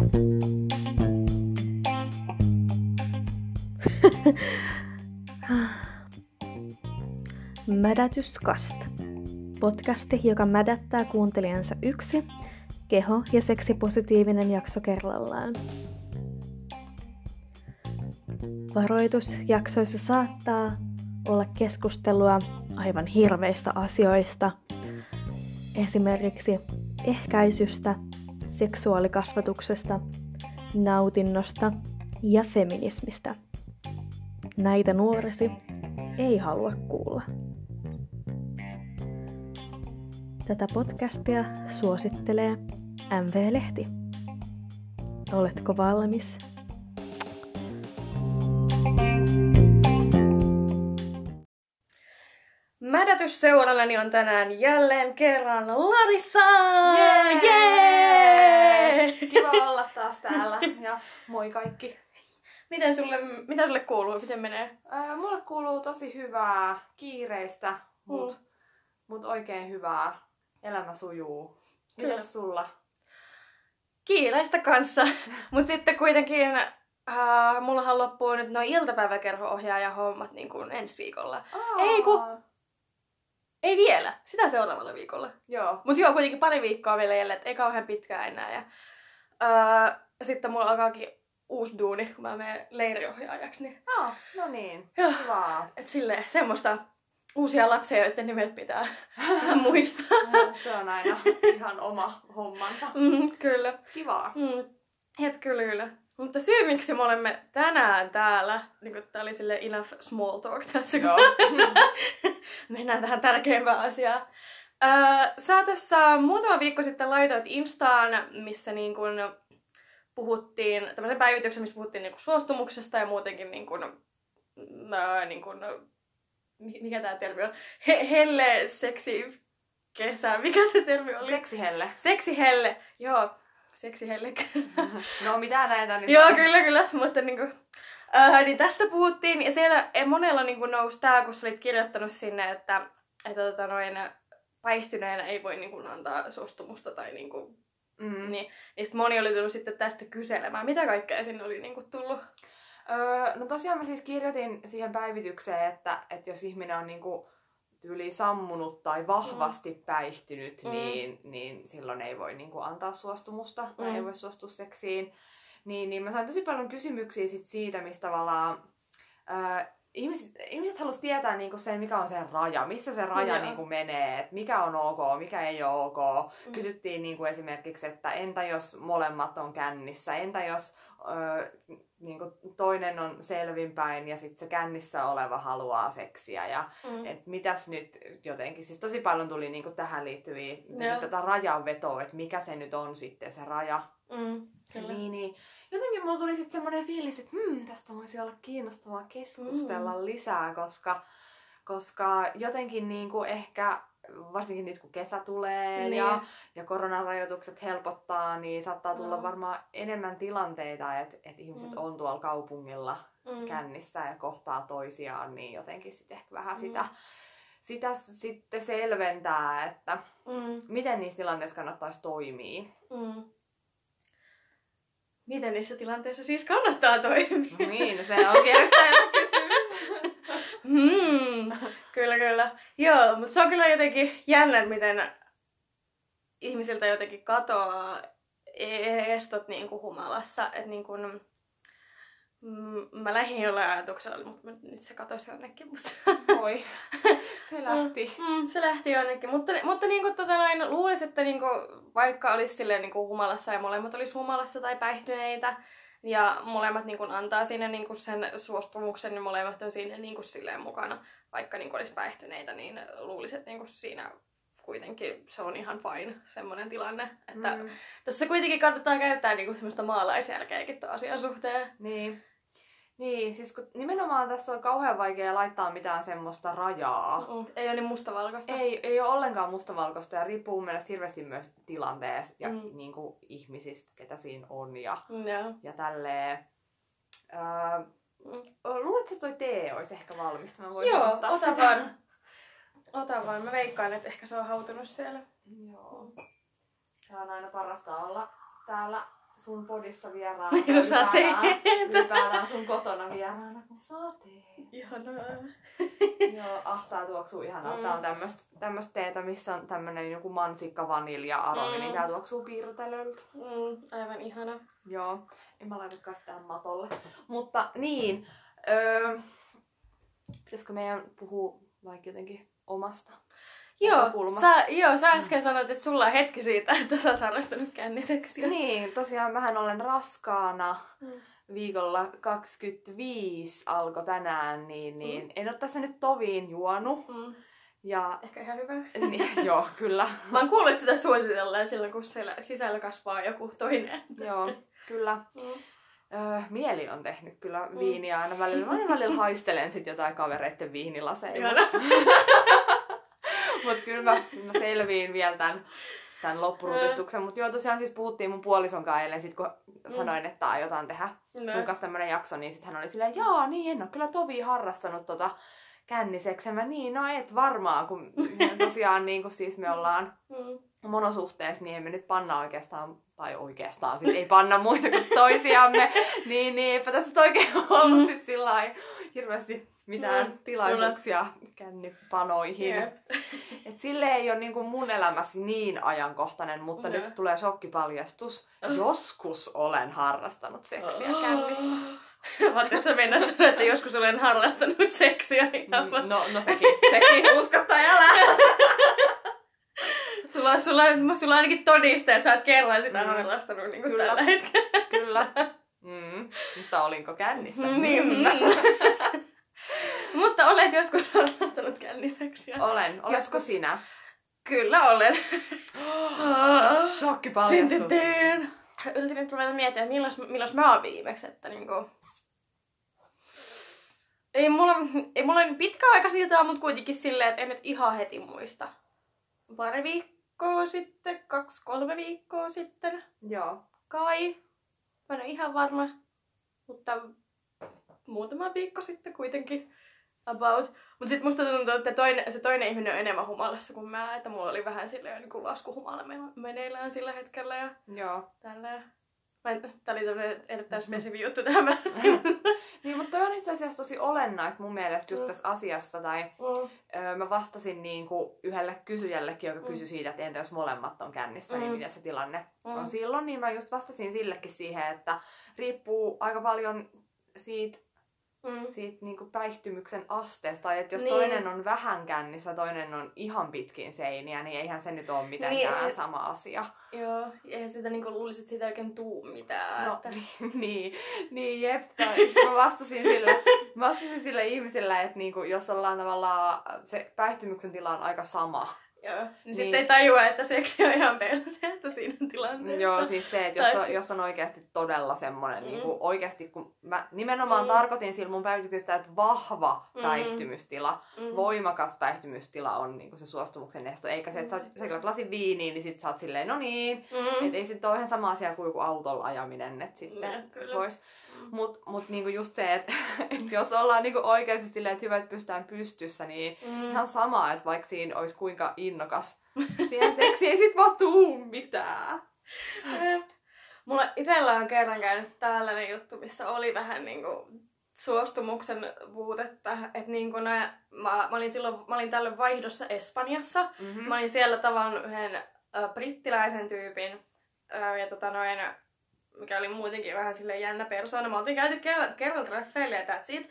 Mädätyskast. Podcasti, joka mädättää kuuntelijansa yksi keho- ja seksipositiivinen jakso kerrallaan. Varoitus jaksoissa saattaa olla keskustelua aivan hirveistä asioista, esimerkiksi ehkäisystä, seksuaalikasvatuksesta, nautinnosta ja feminismistä. Näitä nuoresi ei halua kuulla. Tätä podcastia suosittelee MV-lehti. Oletko valmis? Mädätysseurallani on tänään jälleen kerran Larissa! Jee! Jee! Kiva olla taas täällä ja moi kaikki. Miten sulle, mitä sulle kuuluu? Miten menee? Ää, mulle kuuluu tosi hyvää, kiireistä, mut, Mm. mut oikein hyvää. Elämä sujuu. Kyllä. Mitäs sulla? Kiireistä kanssa, mutta sitten kuitenkin äh, mullahan loppuu nyt noin iltapäiväkerho-ohjaaja hommat niin kuin ensi viikolla. Aa, Ei, ku- Ei vielä, sitä seuraavalla viikolla. Joo. Mutta joo, kuitenkin pari viikkoa vielä jäljellä, et ei kauhean pitkään enää. Ja, öö, sitten mulla alkaakin uusi duuni, kun mä menen leiriohjaajaksi. Niin, Ah, no niin. Joo. Kivaa. et silleen semmoista uusia lapsia, joiden nimet pitää muistaa. Se on aina ihan oma hommansa. Mm, kyllä. Kivaa. Mm. Jep, kyllä, kyllä. Mutta syy, miksi me olemme tänään täällä, niin kuin tää oli sille enough small talk tässä, kun Joo. mennään tähän tärkeimpään asiaan. Öö, sä tuossa muutama viikko sitten laitoit Instaan, missä niin kun puhuttiin, tämmöisen päivityksen, missä puhuttiin niin kun suostumuksesta ja muutenkin niin kun, öö, niin kun, mi- mikä tämä termi on? He, helle, seksi, kesä, mikä se termi oli? Seksihelle. Seksihelle, joo. Seksihelle. No mitä näitä nyt Joo, kyllä, kyllä. Mutta niinku, äh, niin tästä puhuttiin. Ja siellä eh, monella niinku nousi tää, kun sä olit kirjoittanut sinne, että, että tota noin, päihtyneenä ei voi niinku antaa suostumusta tai niinku, Mm. niin, niin sit moni oli tullut sitten tästä kyselemään. Mitä kaikkea sinne oli niinku tullut? Öö, no tosiaan mä siis kirjoitin siihen päivitykseen, että, että jos ihminen on niinku tyyli sammunut tai vahvasti mm. päihtynyt, Mm. niin, niin silloin ei voi niinku antaa suostumusta tai Mm. ei voi suostua seksiin. Niin, niin mä sain tosi paljon kysymyksiä sit siitä, mistä tavallaan öö, ihmiset, ihmiset halusivat tietää niinku sen, mikä on se raja, missä se raja Joo. niinku menee, että mikä on ok, mikä ei ole ok. Mm. Kysyttiin niinku esimerkiksi, että entä jos molemmat on kännissä, entä jos öö, niinku toinen on selvinpäin ja sitten se kännissä oleva haluaa seksiä ja Mm. et mitäs nyt jotenkin, siis tosi paljon tuli niinku tähän liittyviä Joo. tätä rajanvetoa, että mikä se nyt on sitten se raja. Mm. Kyllä. Niin, niin. Jotenkin mulla tuli sitten semmoinen fiilis, että hmm, tästä voisi olla kiinnostavaa keskustella mm. lisää, koska, koska jotenkin niinku ehkä varsinkin nyt kun kesä tulee Niin. ja, ja koronarajoitukset helpottaa, niin saattaa tulla Mm. varmaan enemmän tilanteita, että et ihmiset Mm. on tuolla kaupungilla Mm. kännissä ja kohtaa toisiaan, niin jotenkin sitten ehkä vähän Mm. sitä, sitä sitten selventää, että Mm. miten niissä tilanteissa kannattaisi toimia. Mm. Miten niissä tilanteissa siis kannattaa toimia? No niin, se on erittäin kysymys. Hmm, kyllä, kyllä. Joo, mutta se on kyllä jotenkin jännä, että miten ihmisiltä jotenkin katoaa e- estot niin kuin humalassa. Että niin kuin, mä lähdin jollain ajatuksella, mutta nyt se katosi jonnekin. Mutta, Oi, se lähti. mm, se lähti jonnekin. Mutta, mutta niin kuin, tota noin, luulisin, että niin kuin, vaikka olisi silleen, niin kuin humalassa ja molemmat olisi humalassa tai päihtyneitä, ja molemmat niin kuin, antaa siinä niin kuin, sen suostumuksen, niin molemmat on siinä niin kuin, silleen mukana. Vaikka niin kuin, olisi päihtyneitä, niin luulisin, että niin kuin, siinä kuitenkin se on ihan fine semmoinen tilanne. Että mm. Tuossa kuitenkin kannattaa käyttää niin kuin, semmoista maalaisjärkeäkin tuon asian suhteen. niin. Niin, siis kun nimenomaan tässä on kauhean vaikea laittaa mitään semmoista rajaa. Mm. Ei ole niin mustavalkoista. Ei, ei ole ollenkaan mustavalkoista ja riippuu mun mielestä hirveästi myös tilanteesta ja Mm. mm. niin kuin ihmisistä, ketä siinä on ja, Mm, Joo. ja tälleen. Öö, Mm. luuletko, että toi tee olisi ehkä valmista? Mä voisin Joo, ottaa ota sitä. vaan. Ota vaan. Mä veikkaan, että ehkä se on hautunut siellä. Joo. Tää on aina parasta olla täällä sun podissa vieraana. Mitä sä teet? Ylipäätään sun kotona vieraana, kun sä teet. Ihanaa. Joo, ahtaa tuoksuu ihanaa. Mm. Tää on tämmöstä, tämmöstä teetä, missä on tämmönen joku mansikka vanilja aromi, Mm. niin tää tuoksuu piirtelöltä. Mm, aivan ihana. Joo, en mä laitakaan sitä matolle. Mutta niin, öö, pitäisikö meidän puhua vaikka jotenkin omasta Joo, sä, joo, sä äsken sanoit, että sulla on hetki siitä, että sä oot harrastanut känniseksiä. Niin, tosiaan mähän olen raskaana. Mm. Viikolla 25 alkoi tänään, niin, niin Mm. en ole tässä nyt toviin juonut. Mm. Ja Ehkä ihan hyvä. niin, joo, kyllä. Mä oon kuullut, että sitä suositellaan silloin, kun siellä sisällä kasvaa joku toinen. joo, kyllä. Mm. Öö, mieli on tehnyt kyllä Mm. viiniä aina välillä. Mä aina välillä haistelen sit jotain kavereitten viinilaseja. Mutta kyllä mä, mä selviin vielä tämän, tämän loppurutistuksen. Mutta joo, tosiaan siis puhuttiin mun puolison kanssa eilen, sit kun sanoin, että aiotaan tehdä No. sun kanssa tämmönen jakso, niin sit hän oli silleen, jaa, niin en ole kyllä tovi harrastanut tota känniseksi. Mä niin, no et varmaan, kun tosiaan niin kun siis me ollaan Mm. monosuhteessa, niin emme nyt panna oikeastaan, tai oikeastaan, siis ei panna muita kuin toisiamme, niin, niin eipä tässä nyt oikein ollut sit sillä hirveästi mitään Mm, tilaisuuksia kännipanoihin. Jep. Et sille ei ole niinku mun elämässä niin ajankohtainen, mutta Joo. nyt tulee shokkipaljastus. Joskus olen harrastanut seksiä kännissä. Mä että sä mennä sanoa, että joskus olen harrastanut seksiä. Mm, No, no sekin, sekin usko tai älä. Sulla, sulla, sulla on ainakin todiste, että sä oot kerran sitä Mm. harrastanut niin kuin Kyllä. tällä hetkellä. Kyllä. Mm, mutta olinko kännissä? Niin. Mm. Mutta olet joskus harrastanut känniseksiä. Olen. Oletko Joskus. sinä? Kyllä olen. Shokkipaljastus. Tin, Yritin nyt ruveta miettimään, että milloin, milloin mä oon viimeksi, että niinku... Ei mulla, ei mulla niin pitkä aika siitä, mutta kuitenkin silleen, että en nyt ihan heti muista. Pari viikkoa sitten, kaksi, kolme viikkoa sitten, Joo. kai. Mä en ole ihan varma, mutta muutama viikko sitten kuitenkin about. Mutta sitten musta tuntuu, että toinen, se toinen ihminen on enemmän humalassa kuin mä, että mulla oli vähän silleen niin kuin laskuhumala men- meneillään sillä hetkellä ja Joo. tällä. Mä en, tää oli tämmönen erittäin spesifi juttu väliin. Niin, mutta toi on itse asiassa tosi olennaista mun mielestä just Mm. tässä asiassa. Tai Mm. öö, mä vastasin niin kuin yhdelle kysyjällekin, joka Mm. kysyi siitä, että entä jos molemmat on kännissä, niin Mm. miten se tilanne Mm. on silloin. Niin mä just vastasin sillekin siihen, että riippuu aika paljon siitä Mm. siitä niinku päihtymyksen asteesta, tai että jos Niin. toinen on vähän kännissä, toinen on ihan pitkin seiniä, niin eihän se nyt ole mitenkään Niin. sama asia. Joo, ja sitä niinku luulisit, että siitä ei oikein tuu mitään. No että... niin, niin jep. Tai sit Mä vastasin sille, mä vastasin sille ihmisille, että niinku, jos ollaan tavallaan, se päihtymyksen tila on aika sama. Joo, niin, Niin. sitten ei tajua, että seksi on ihan perseestä siinä tilanteessa. Joo, siis se, että jos on, jos on oikeasti todella semmoinen, Mm. mm. niin oikeasti, kun mä nimenomaan Mm. mm. tarkoitin sillä mun päivityksestä, että vahva Mm. päihtymystila, Mm. voimakas päihtymystila on niin se suostumuksen esto. Eikä se, että sä, sä juot lasin viiniin, niin sit sä oot silleen, no niin. Mm. Et ei sit ole ihan sama asia kuin joku autolla ajaminen. Et sitten Mm, kyllä. Mm. Mut, mut niinku just se, että et jos ollaan niinku oikeasti silleen, että hyvä, että pystytään pystyssä, niin Mm. ihan sama, että vaikka siinä olisi kuinka innokas siihen seksi, ei sit vaan tuu mitään. Mulla itsellä on kerran käynyt tällainen juttu, missä oli vähän niinku suostumuksen puutetta. Että niinku nää, mä, mä, olin silloin, mä olin tällöin vaihdossa Espanjassa. Mm-hmm. Mä olin siellä tavannut yhden brittiläisen tyypin. Ja tota noin, mikä oli muutenkin vähän sille jännä persoona. Me oltiin käyty kerran, kerran treffeille ja that's it.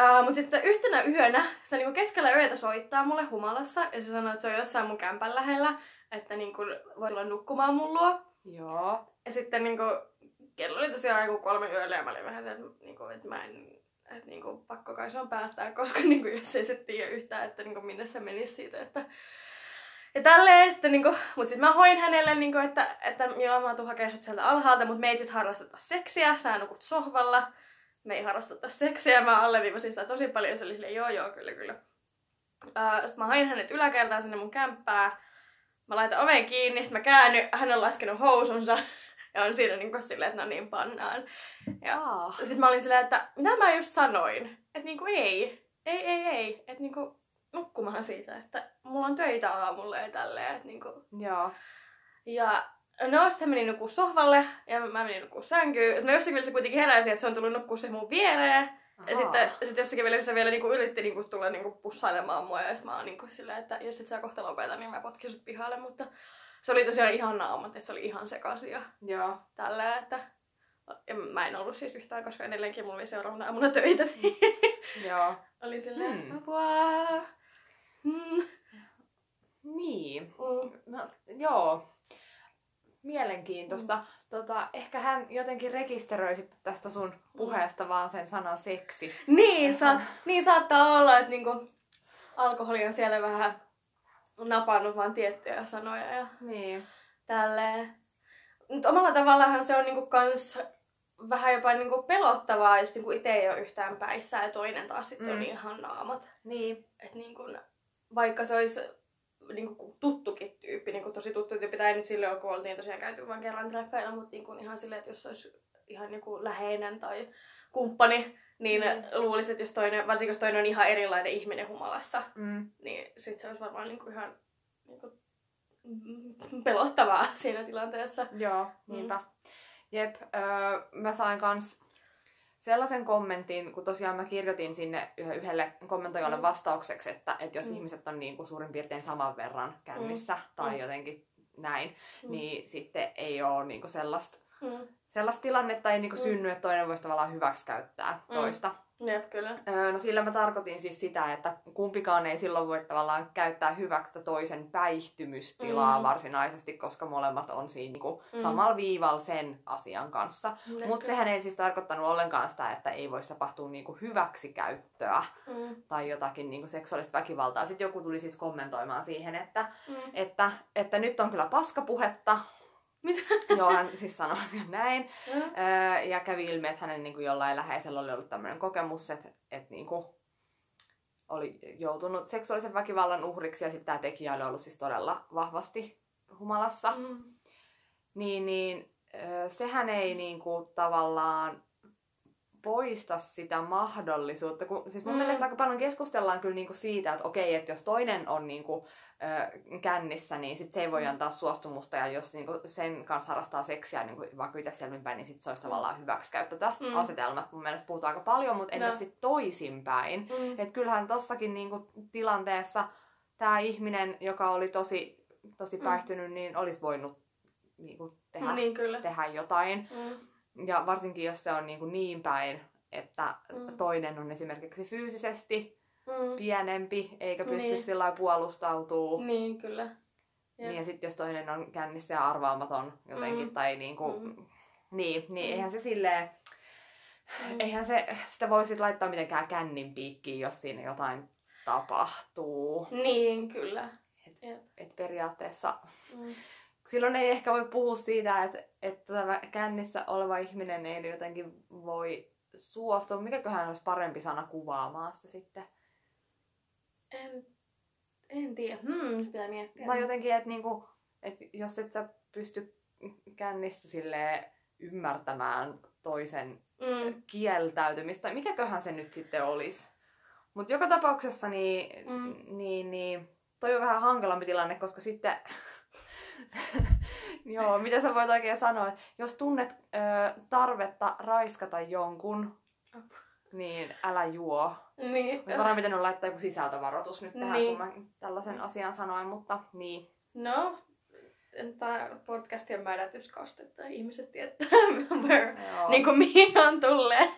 Uh, mutta sitten yhtenä yönä se niinku keskellä yötä soittaa mulle humalassa ja se sanoo, että se on jossain mun kämpän lähellä, että niinku voi tulla nukkumaan mun luo. Joo. Ja sitten niinku, kello oli tosiaan joku kolme yöllä ja mä olin vähän se, että, niinku, että mä en, että niinku, pakko kai se on päästää, koska niinku, jos ei se tiedä yhtään, että niinku, minne se menisi siitä, että ja tälleen sitten niinku, mut sit mä hoin hänelle niinku, että, että joo mä tuun hakemaan sut sieltä alhaalta, mut me ei sit harrasteta seksiä, sä nukut sohvalla, me ei harrasteta seksiä, mä alleviivasin sitä tosi paljon se oli silleen, joo joo, kyllä kyllä. Uh, sitten mä hain hänet yläkertaan sinne mun kämppää, mä laitan oven kiinni, sitten mä käännyn, hän on laskenut housunsa ja on siinä niinku silleen, että no niin, pannaan. Ja Aa. sitten mä olin silleen, että mitä mä just sanoin? Että niinku ei, ei, ei, ei. Että niinku nukkumahan siitä, että mulla on töitä aamulla ja tälleen. Että niinku. Joo. Ja No, sitten hän meni nukkuu sohvalle ja mä menin nukkuu sänkyyn. Mä jossakin välissä kuitenkin heräsin, että se on tullut nukkuu se mun viereen. Ahaa. Ja sitten, sit jossakin välissä se vielä niinku yritti niinku tulla niinku pussailemaan mua. Ja sitten mä oon niinku silleen, että jos et sä kohta lopeta, niin mä potkin sut pihalle. Mutta se oli tosiaan ihan naamat, että se oli ihan sekaisin ja Joo. tälleen, että... Ja mä en ollut siis yhtään, koska edelleenkin mulla oli seuraavana aamuna töitä, niin Joo. oli silleen, Hmm. apua. Mm. Niin. Mm. No, joo. Mielenkiintoista. Tota, ehkä hän jotenkin rekisteröi sitten tästä sun puheesta vaan sen sanan seksi. Niin, sa- niin saattaa olla, että niinku alkoholi on siellä vähän napannut vaan tiettyjä sanoja ja Niin. tälleen. Mutta omalla tavallaan se on niinku kans vähän jopa niinku pelottavaa, jos niinku itse ei ole yhtään päissä ja toinen taas sitten mm. on Mm. ihan naamat. Niin. Et niinku, vaikka se olisi niinku tuttukin tyyppi, niinku tosi tuttu tyyppi, tai nyt silloin kun oltiin tosiaan käyty vain kerran treffeillä, mutta niinku ihan silleen, että jos olisi ihan joku läheinen tai kumppani, niin Mm. luulisin, että jos toinen, varsinkin jos toinen on ihan erilainen ihminen humalassa, Mm. niin sit se olisi varmaan niinku ihan niinku, mm, pelottavaa siinä tilanteessa. Joo, niinpä. Jep, öö, mä sain kans sellaisen kommentin, kun tosiaan mä kirjoitin sinne yh- yhdelle kommentoijalle Mm. vastaukseksi, että, että jos Mm. ihmiset on niin kuin suurin piirtein saman verran kännissä tai Mm. jotenkin näin, Mm. niin sitten ei ole niin kuin sellaista, Mm. sellaista tilannetta ei niin kuin Mm. synny, että toinen voisi tavallaan hyväksikäyttää Mm. toista. Jep, kyllä. Öö, no sillä mä tarkoitin siis sitä, että kumpikaan ei silloin voi tavallaan käyttää hyväksi toisen päihtymystilaa Mm. varsinaisesti, koska molemmat on siinä niinku Mm. samalla viivalla sen asian kanssa. Mutta sehän ei siis tarkoittanut ollenkaan sitä, että ei voisi tapahtua niinku hyväksikäyttöä Mm. tai jotakin niinku seksuaalista väkivaltaa. Sitten joku tuli siis kommentoimaan siihen, että, Mm. että, että nyt on kyllä paskapuhetta. Mitä? Joo, hän siis sanoi näin. Joo. Öö, ja kävi ilmi, että hänen niin kuin jollain läheisellä oli ollut tämmöinen kokemus, että, että niin kuin oli joutunut seksuaalisen väkivallan uhriksi ja sitten tämä tekijä oli ollut siis todella vahvasti humalassa. Mm. Niin, niin öö, sehän ei niin kuin tavallaan poista sitä mahdollisuutta. Kun, siis mun Mm. mm. mielestä aika paljon keskustellaan kyllä niinku siitä, että okei, että jos toinen on niinku, ö, kännissä, niin sit se ei voi Mm. antaa suostumusta, ja jos niinku sen kanssa harrastaa seksiä niinku, vaikka itse selvinpäin, niin sit se olisi tavallaan hyväksikäyttö. Tästä Mm. mm. asetelmasta mun mielestä puhutaan aika paljon, mutta entäs No. sitten toisinpäin? Mm. Et kyllähän tossakin niinku tilanteessa tämä ihminen, joka oli tosi, tosi Mm. päihtynyt, niin olisi voinut niinku tehdä, Niin kyllä. tehdä jotain. Mm. Ja varsinkin jos se on niin, kuin niin päin, että Mm. toinen on esimerkiksi fyysisesti Mm. pienempi, eikä pysty Niin. sillä lailla puolustautumaan. Niin kyllä. Jep. Niin, ja sitten jos toinen on kännissä ja arvaamaton jotenkin, Mm. tai niin kuin, Mm. niin, niin Mm. eihän se silleen, Mm. eihän se, sitä voi sit laittaa mitenkään kännin piikkiin, jos siinä jotain tapahtuu. Niin kyllä. Et, Jep. et periaatteessa Mm. Silloin ei ehkä voi puhua siitä, että, että tämä kännissä oleva ihminen ei jotenkin voi suostua. Mikäköhän olisi parempi sana kuvaamaan sitä sitten? En, en tiedä. Hmm, pitää miettiä. Tai jotenkin, että, niinku, että jos et sä pysty kännissä silleen ymmärtämään toisen Mm. kieltäytymistä, mikäköhän se nyt sitten olisi? Mutta joka tapauksessa niin, mm. niin, niin toi on vähän hankalampi tilanne, koska sitten... Joo, mitä sä voit oikein sanoa? Jos tunnet ö, tarvetta raiskata jonkun, niin älä juo. Niin. Olisi varmaan pitänyt laittaa joku sisältövaroitus nyt tähän, Niin. kun mä tällaisen asian sanoin, mutta niin. No, tämä podcast on määrätyskaste, että ihmiset tietää, where, niin kuin mihin on tulleet.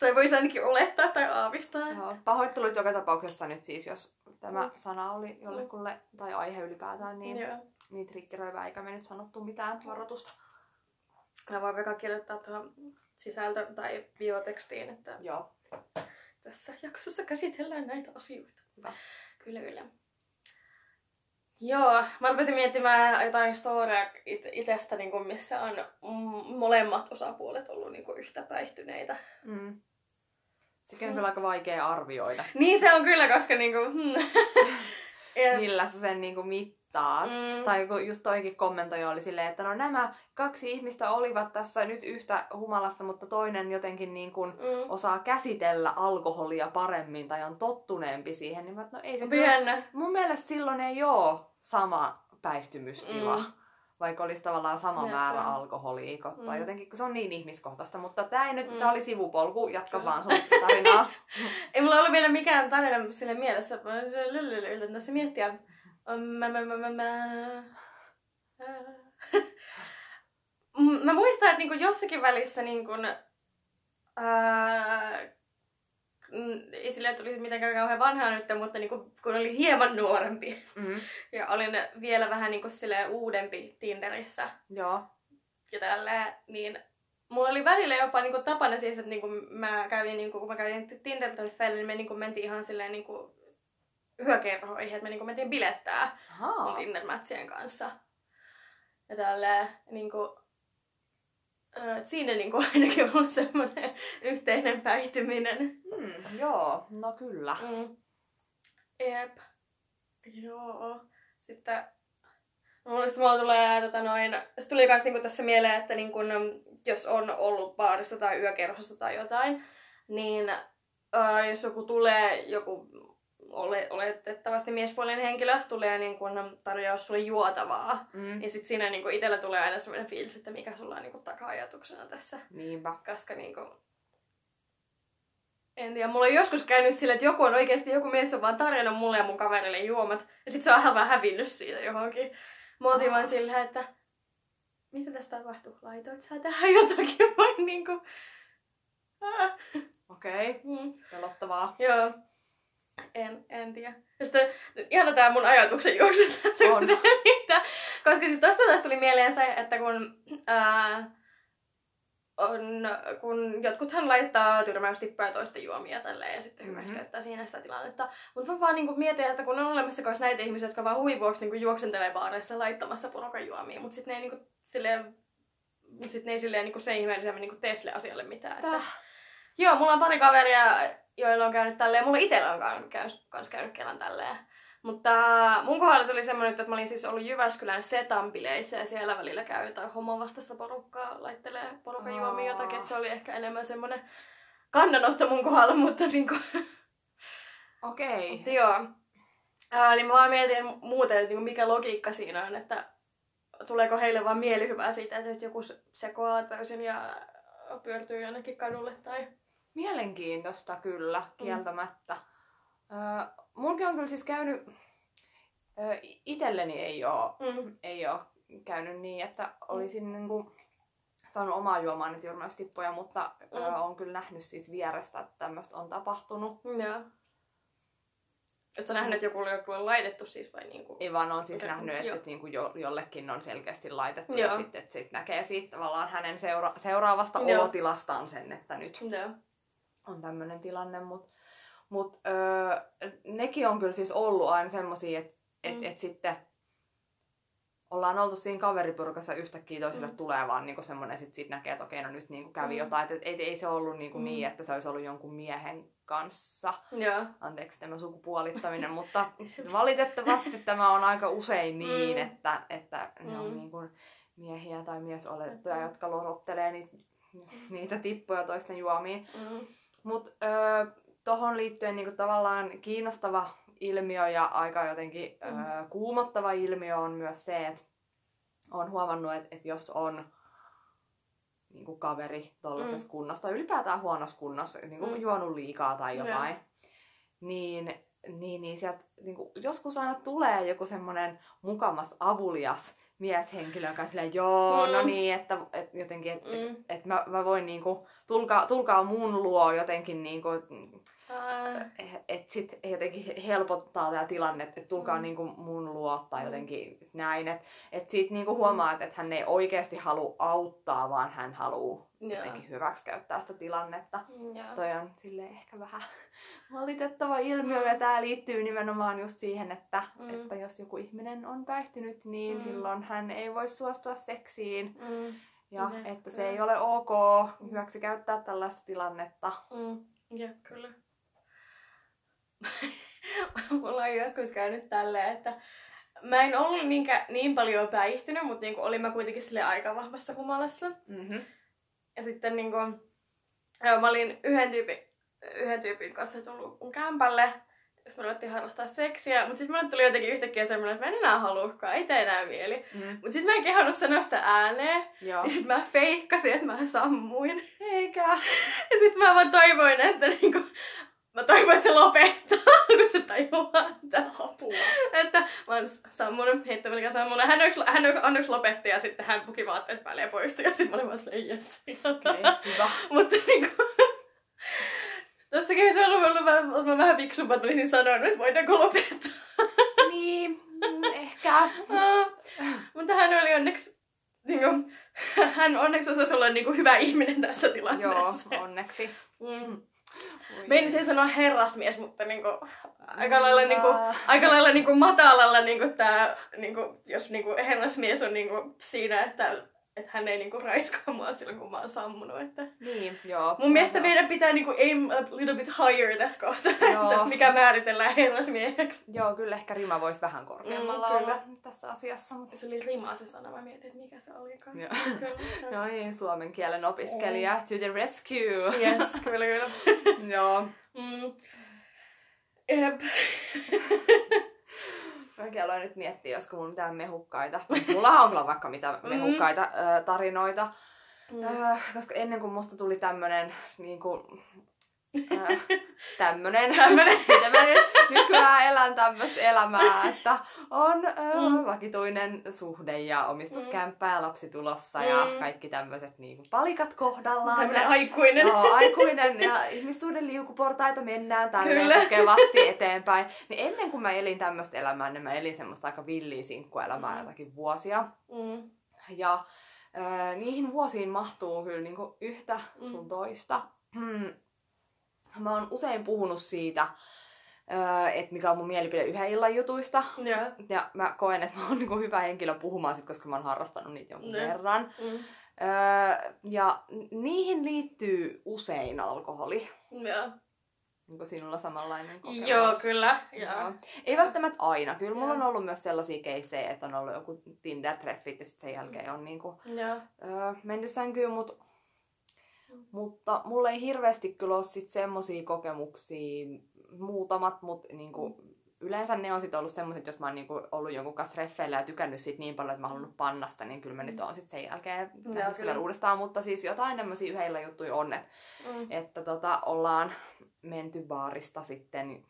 Tai voisi ainakin olettaa tai aavistaa. Joo, pahoittelut joka tapauksessa nyt siis, jos tämä Mm. sana oli jollekulle, tai aihe ylipäätään, niin, Joo. Niin triggeröivä, eikä me nyt sanottu mitään varoitusta. Mä voin vaikka kirjoittaa tuohon sisältö- tai biotekstiin, että Joo. tässä jaksossa käsitellään näitä asioita. Hyvä. Kyllä, kyllä. Joo, mä rupesin miettimään jotain storia it- itestä, niin kuin missä on mm, molemmat osapuolet ollut niin kuin yhtä päihtyneitä. Mm. Sekin on kyllä aika vaikea arvioida, Niin se on kyllä, koska niin hmm. ja, millä sä sen niinku mittaat. Mm. Tai kun just toikin kommentoija oli silleen, että no nämä kaksi ihmistä olivat tässä nyt yhtä humalassa, mutta toinen jotenkin niin kuin mm. osaa käsitellä alkoholia paremmin tai on tottuneempi siihen, niin mä, no ei se kyllä. Mun mielestä silloin ei ole sama päihtymystila. Mm. vaikka olisi tavallaan sama Jep, määrä alkoholia, tai Mm. jotenkin, kun se on niin ihmiskohtaista. Mutta tämä ei nyt, Mm. tää oli sivupolku, jatka Kyllä. vaan sun tarinaa. Ei mulla ollut vielä mikään tarina sille mielessä, mä se lyllyly yritän tässä miettiä. Mä, muistan, että niinku jossakin välissä niinku, ää, mm, ei silleen tuli mitenkään kauhean vanhaa nyt, mutta niinku, kun olin hieman nuorempi mm. ja olin vielä vähän niinku uudempi Tinderissä Joo. ja tälleen, niin mulla oli välillä jopa niinku tapana siis, että niinku mä kävin, niinku, kun mä kävin Tinder-treffeille, niin me niinku mentiin ihan silleen niinku yökerhoihin, että me niinku mentiin bilettää mun Ahaa. Tinder-mätsien kanssa. Ja tälleen niinku, ö, siinä niinku ainakin on ollut semmoinen yhteinen päihtyminen. Mm, joo, no kyllä. Mm. Jep. Joo. Sitten Mulla, sit mulla tulee, tota noin, sit tuli kans niinku tässä mieleen, että niinku, jos on ollut baarissa tai yökerhossa tai jotain, niin ää, jos joku tulee, joku ole, oletettavasti miespuolinen henkilö tulee niin kun tarjoaa sulle juotavaa, Mm. niin sit siinä niinku itellä tulee aina semmoinen fiilis, että mikä sulla on niinku taka-ajatuksena tässä. Niinpä. Koska niinku... En tiedä, mulla on joskus käynyt sille, että joku on oikeasti, joku mies on vaan tarjonnut mulle ja mun kaverille juomat, ja sit se on ihan vähän hävinnyt siitä johonkin. Mä oltiin Aa. vaan silleen, että mitä tästä tapahtuu? Laitoit sä tähän jotakin vai niinku... Ah, Okei, okay. mm. pelottavaa. Joo. En, en tiedä. Ja sitten ihana tää mun ajatuksen juoksu tässä, On. kun se selittää. Koska siis tosta taas tuli mieleen se, että kun, ää, on, kun jotkuthan laittaa tyrmäystippoja toisten juomia tälleen ja sitten Mhm. käyttää siinä sitä tilannetta. Mutta mä vaan niinku mietin, että kun on olemassa myös näitä ihmisiä, jotka vaan huvin vuoksi niinku juoksentelee baareissa laittamassa porukan juomia, mutta sitten ne ei niinku silleen, mut sit ne ei silleen niinku sen ihmeellisemmin niinku tee sille asialle mitään. Että, Täh. Joo, mulla on pari kaveria, joilla on käynyt tälleen. Mulla itsellä on käynyt, käynyt, kans käynyt kerran tälleen. Mutta mun kohdalla se oli semmoinen, että mä olin siis ollut Jyväskylän setampileissä ja siellä välillä käy jotain homovastaista porukkaa, laittelee porukan juomia Aa. jotakin. Et se oli ehkä enemmän semmoinen kannanotto mun kohdalla, mutta niinku, Okei. mutta joo. Ää, niin mä vaan mietin muuten, että niinku mikä logiikka siinä on, että tuleeko heille vaan mielihyvää siitä, että nyt joku sekoaa täysin ja pyörtyy jonnekin kadulle tai... Mielenkiintoista kyllä, kieltämättä. Öö, mulkin on kyllä siis käynyt, öö, itselleni ei oo, Mm. ei oo käynyt niin, että olisin niinku saanut omaa juomaa nyt jyrmäystippoja, mutta öö, Mm. on kyllä nähnyt siis vierestä, että tämmöistä on tapahtunut. Joo. Et sä nähnyt, että joku oli joku on laitettu siis vai niinku? Ei vaan on siis Okei, nähnyt, että, että niinku jo, jollekin on selkeästi laitettu Joo. ja sitten sit näkee siitä tavallaan hänen seura- seuraavasta Joo. olotilastaan sen, että nyt Joo. On tämmöinen tilanne, mutta mut, öö, nekin on kyllä siis ollut aina semmosia, että et, Mm. et sitten ollaan oltu siinä kaveripurkassa yhtäkkiä toiselle Mm. tulee vaan niinku semmoinen, sit siitä näkee, että okei, no nyt niinku kävi Mm. jotain. Et, et, ei, ei se ollut niinku Mm. niin, että se olisi ollut jonkun miehen kanssa. Joo. Anteeksi tämä sukupuolittaminen, mutta valitettavasti tämä on aika usein niin, Mm. että, että ne on Mm. niinku miehiä tai miesolettuja, Mm. jotka lorottelee niitä, niitä tippoja toisten juomiin. Mm. Mutta öö, tohon liittyen niinku tavallaan kiinnostava ilmiö ja aika jotenkin Mm. öö, kuumottava ilmiö on myös se, että on huomannut, että et jos on niinku kaveri tuollaisessa Mm. kunnossa tai ylipäätään huonossa kunnossa, niinku Mm. juonut liikaa tai jotain, niin, niin, niin sieltä niinku, joskus aina tulee joku semmoinen mukamas avulias mieshenkilö, joka on silleen, joo, Mm. no niin, että et jotenkin, että Mm. et, et mä, mä voin niinku, tulkaa, tulkaa mun luo jotenkin niinku, että sit jotenkin helpottaa tämä tilanne, että tulkaa Mm. niinku mun luo tai Mm. jotenkin näin. Että et siitä niinku huomaa, että hän ei oikeasti halua auttaa, vaan hän haluaa Joo. jotenkin hyväksikäyttää sitä tilannetta. Joo. Toi on sille ehkä vähän valitettava ilmiö ja tämä liittyy nimenomaan just siihen, että, Mm. että jos joku ihminen on päihtynyt, niin Mm. silloin hän ei voi suostua seksiin. Mm. Ja Jep, että se kyllä. ei ole ok hyväksi käyttää tällaista tilannetta. Mm. Jep, kyllä. Mulla on joskus käynyt tälleen, että mä en ollut niinkä, niin paljon päihtynyt, mutta niinku olin mä kuitenkin sille aika vahvassa humalassa. Mm-hmm. Ja sitten niinku, joo, mä olin yhden tyypin, yhden tyypin kanssa tullut mun kämpälle. sitten me ruvettiin harrastaa seksiä, mutta sitten mulle tuli jotenkin yhtäkkiä semmoinen, että mä en enää haluukaan, ei tee enää mieli. Mm. Mutta sitten mä en kehannut sanoa sitä ääneen, Joo. ja sitten mä feikkasin, että mä sammuin. Eikä. Ja sitten mä vaan toivoin, että niinku, mä toivoin, että se lopettaa, kun se tajuaa, että, Apua. että mä oon sammunut, heittämällä sammunut. Hän onneksi, hän onneksi lopetti ja sitten hän puki vaatteet päälle ja poistui. Ja sitten mä olin vaan silleen, jes. Okei, hyvä. Mutta niinku, tossakin se on ollut vähän, ollut vähän fiksumpaa, että olisin sanonut, että voidaanko lopettaa. Niin, mm, ehkä. Ah, Mutta hän oli onneksi, niinku, hän onneksi osasi olla niinku hyvä ihminen tässä Joo, tilanteessa. onneksi. Mm. Meinasin sen sanoa herrasmies, mutta niinku, aika lailla, niinku, aika lailla niinku matalalla niinku tää, niinku, jos niinku herrasmies on niinku siinä, että että hän ei niinku raiskaa mua silloin, kun mä oon sammunut. Että... Niin, joo. Mun mielestä Joo. meidän pitää niinku aim a little bit higher tässä kohtaa, että mikä määritellään herrasmieheksi. Joo, kyllä ehkä rima voisi vähän korkeammalla Mm, kyllä. olla tässä asiassa. Mutta... Se oli rimaa se sana, mä mietin, että mikä se olikaan. Joo. Kyllä. No niin, suomen kielen opiskelija. To the rescue. Yes, kyllä kyllä. joo. Mm. Mäkin aloin nyt miettiä, josko mulla mitään mehukkaita. Mulla on kyllä vaikka mitä Mm. mehukkaita ö, tarinoita. Mm. Äh, koska ennen kuin musta tuli tämmönen niinku, äh, tämmönen, mitä mä nyt nykyään elän tämmöistä elämää, että on äh, Mm. vakituinen suhde ja omistuskämppää ja lapsi tulossa ja Mm. kaikki tämmöiset niinku palikat kohdallaan. Tämmönen ja, aikuinen. Joo, aikuinen ja ihmissuuden liukuportaita mennään tälleen Kyllä. kokevasti eteenpäin. Niin ennen kuin mä elin tämmöistä elämää, niin mä elin semmoista aika villiä sinkkuelämää Mm. jotakin vuosia. Mm. Ja äh, niihin vuosiin mahtuu kyllä niinku yhtä Mm. sun toista. Hmm. Mä oon usein puhunut siitä, että mikä on mun mielipide yhden illan jutuista. Joo. Ja mä koen, että mä oon niinku hyvä henkilö puhumaan sit, koska mä oon harrastanut niitä jonkun Ne. verran. Mm. Öö, ja niihin liittyy usein alkoholi. Joo. Onko sinulla samanlainen kokemus? Joo, kyllä. Joo. Joo. Ei välttämättä aina. Kyllä mulla on ollut myös sellaisia keissejä, että on ollut joku Tinder-treffit ja sitten sen jälkeen on niinku, Joo. öö, menty sänkyyn, mut, mutta mulla ei hirveästi kyllä ole sit semmosia kokemuksia, muutamat, mutta niinku, yleensä ne on sit ollut semmoiset, jos mä oon niinku ollut jonkun kanssa treffeillä ja tykännyt siitä niin paljon, että mä oon halunnut pannasta, niin kyllä mä nyt oon sit sen jälkeen kyllä. uudestaan, mutta siis jotain tämmöisiä yhdellä juttuja on, että Mm. että tota, ollaan menty baarista sitten,